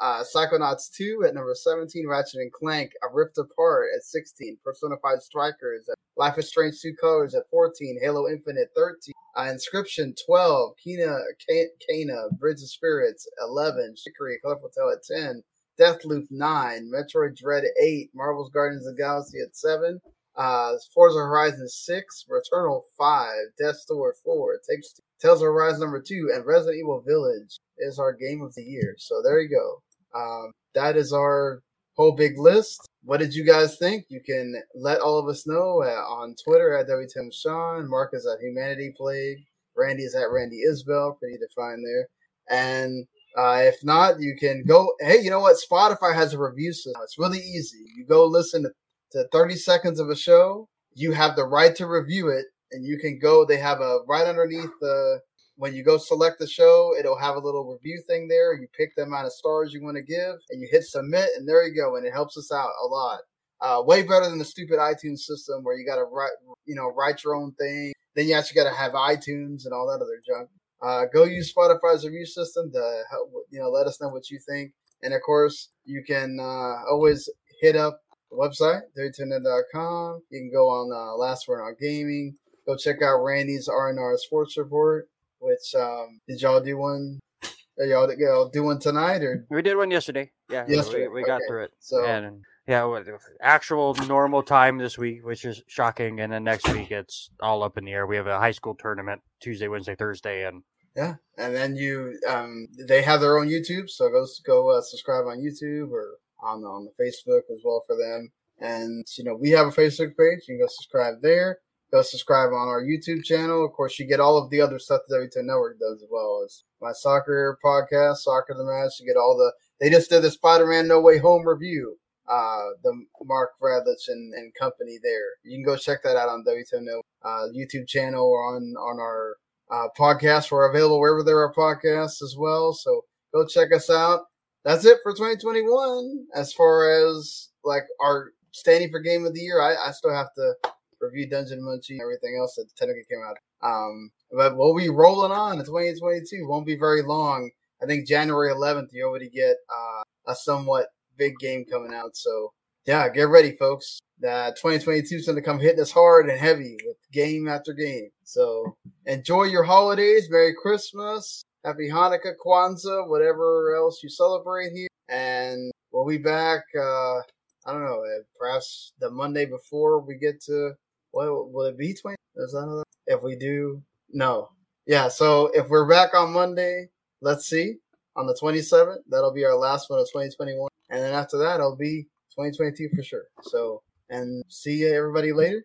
uh, Psychonauts Two at number seventeen, Ratchet and Clank, A Rift Apart at sixteen, Persona Five Strikers, Life is Strange True Colors at fourteen, Halo Infinite thirteen, uh, Inscryption twelve, Kena, Ka- Kana, Bridge of Spirits eleven, Chicory Colorful Tale at ten. Deathloop 9, Metroid Dread 8, Marvel's Guardians of the Galaxy at 7, uh, Forza Horizon 6, Returnal 5, Death's Door 4, Takes Tales of Horizon number 2, and Resident Evil Village is our game of the year. So there you go. Um, that is our whole big list. What did you guys think? You can let all of us know on Twitter at WTM Sean, Marc is at Humanity Plague, Randy is at Randy Isbelle, pretty to find there. And uh, if not, you can go. Hey, you know what? Spotify has a review system. It's really easy. You go listen to, to 30 seconds of a show. You have the right to review it, and you can go. They have a right underneath the when you go select the show, it'll have a little review thing there. You pick the amount of stars you want to give, and you hit submit, and there you go. And it helps us out a lot. Uh, way better than the stupid iTunes system where you got to write, you know, write your own thing. Then you actually got to have iTunes and all that other junk. Uh, go use Spotify's review system to help, you know, let us know what you think. And of course, you can uh, always hit up the website, dirtyturnet.com. You can go on uh, Last Word on Gaming. Go check out Randy's R&R Sports Report, which, um, did y'all do one? Are y'all, y'all do one tonight or? We did one yesterday. Yeah, Yesterday, we, we got okay. through it. So, and yeah, actual normal time this week, which is shocking, and then next week it's all up in the air. We have a high school tournament Tuesday, Wednesday, Thursday, and Yeah, and then you um they have their own YouTube, so go go uh, subscribe on YouTube or on on the Facebook as well for them. And you know we have a Facebook page. You can go subscribe there. Go subscribe on our YouTube channel. Of course, you get all of the other stuff that W10 Network does as well as my soccer podcast, Soccer the Match. You get all the. They just did the Spider-Man No Way Home review. Uh, the Mark Bradlich and, and company there. You can go check that out on W10 Network uh, YouTube channel or on on our uh, podcasts. We're available wherever there are podcasts as well. So go check us out. That's it for 2021 as far as like our standing for game of the year. I, I still have to review Dungeon Munchie and everything else that technically came out. Um, but we'll be rolling on in 2022. Won't be very long. I think January 11th, you already get uh, a somewhat big game coming out. So yeah, get ready, folks. Uh, 2022 is going to come hitting us hard and heavy with game after game. So enjoy your holidays. Merry Christmas. Happy Hanukkah, Kwanzaa, whatever else you celebrate here. And we'll be back. Uh, I don't know, uh, perhaps the Monday before we get to will it be? Twenty? Is that? If we do, no, yeah. So if we're back on Monday, let's see on the twenty seventh. That'll be our last one of twenty twenty one, and then after that, it'll be twenty twenty two for sure. So and see everybody later.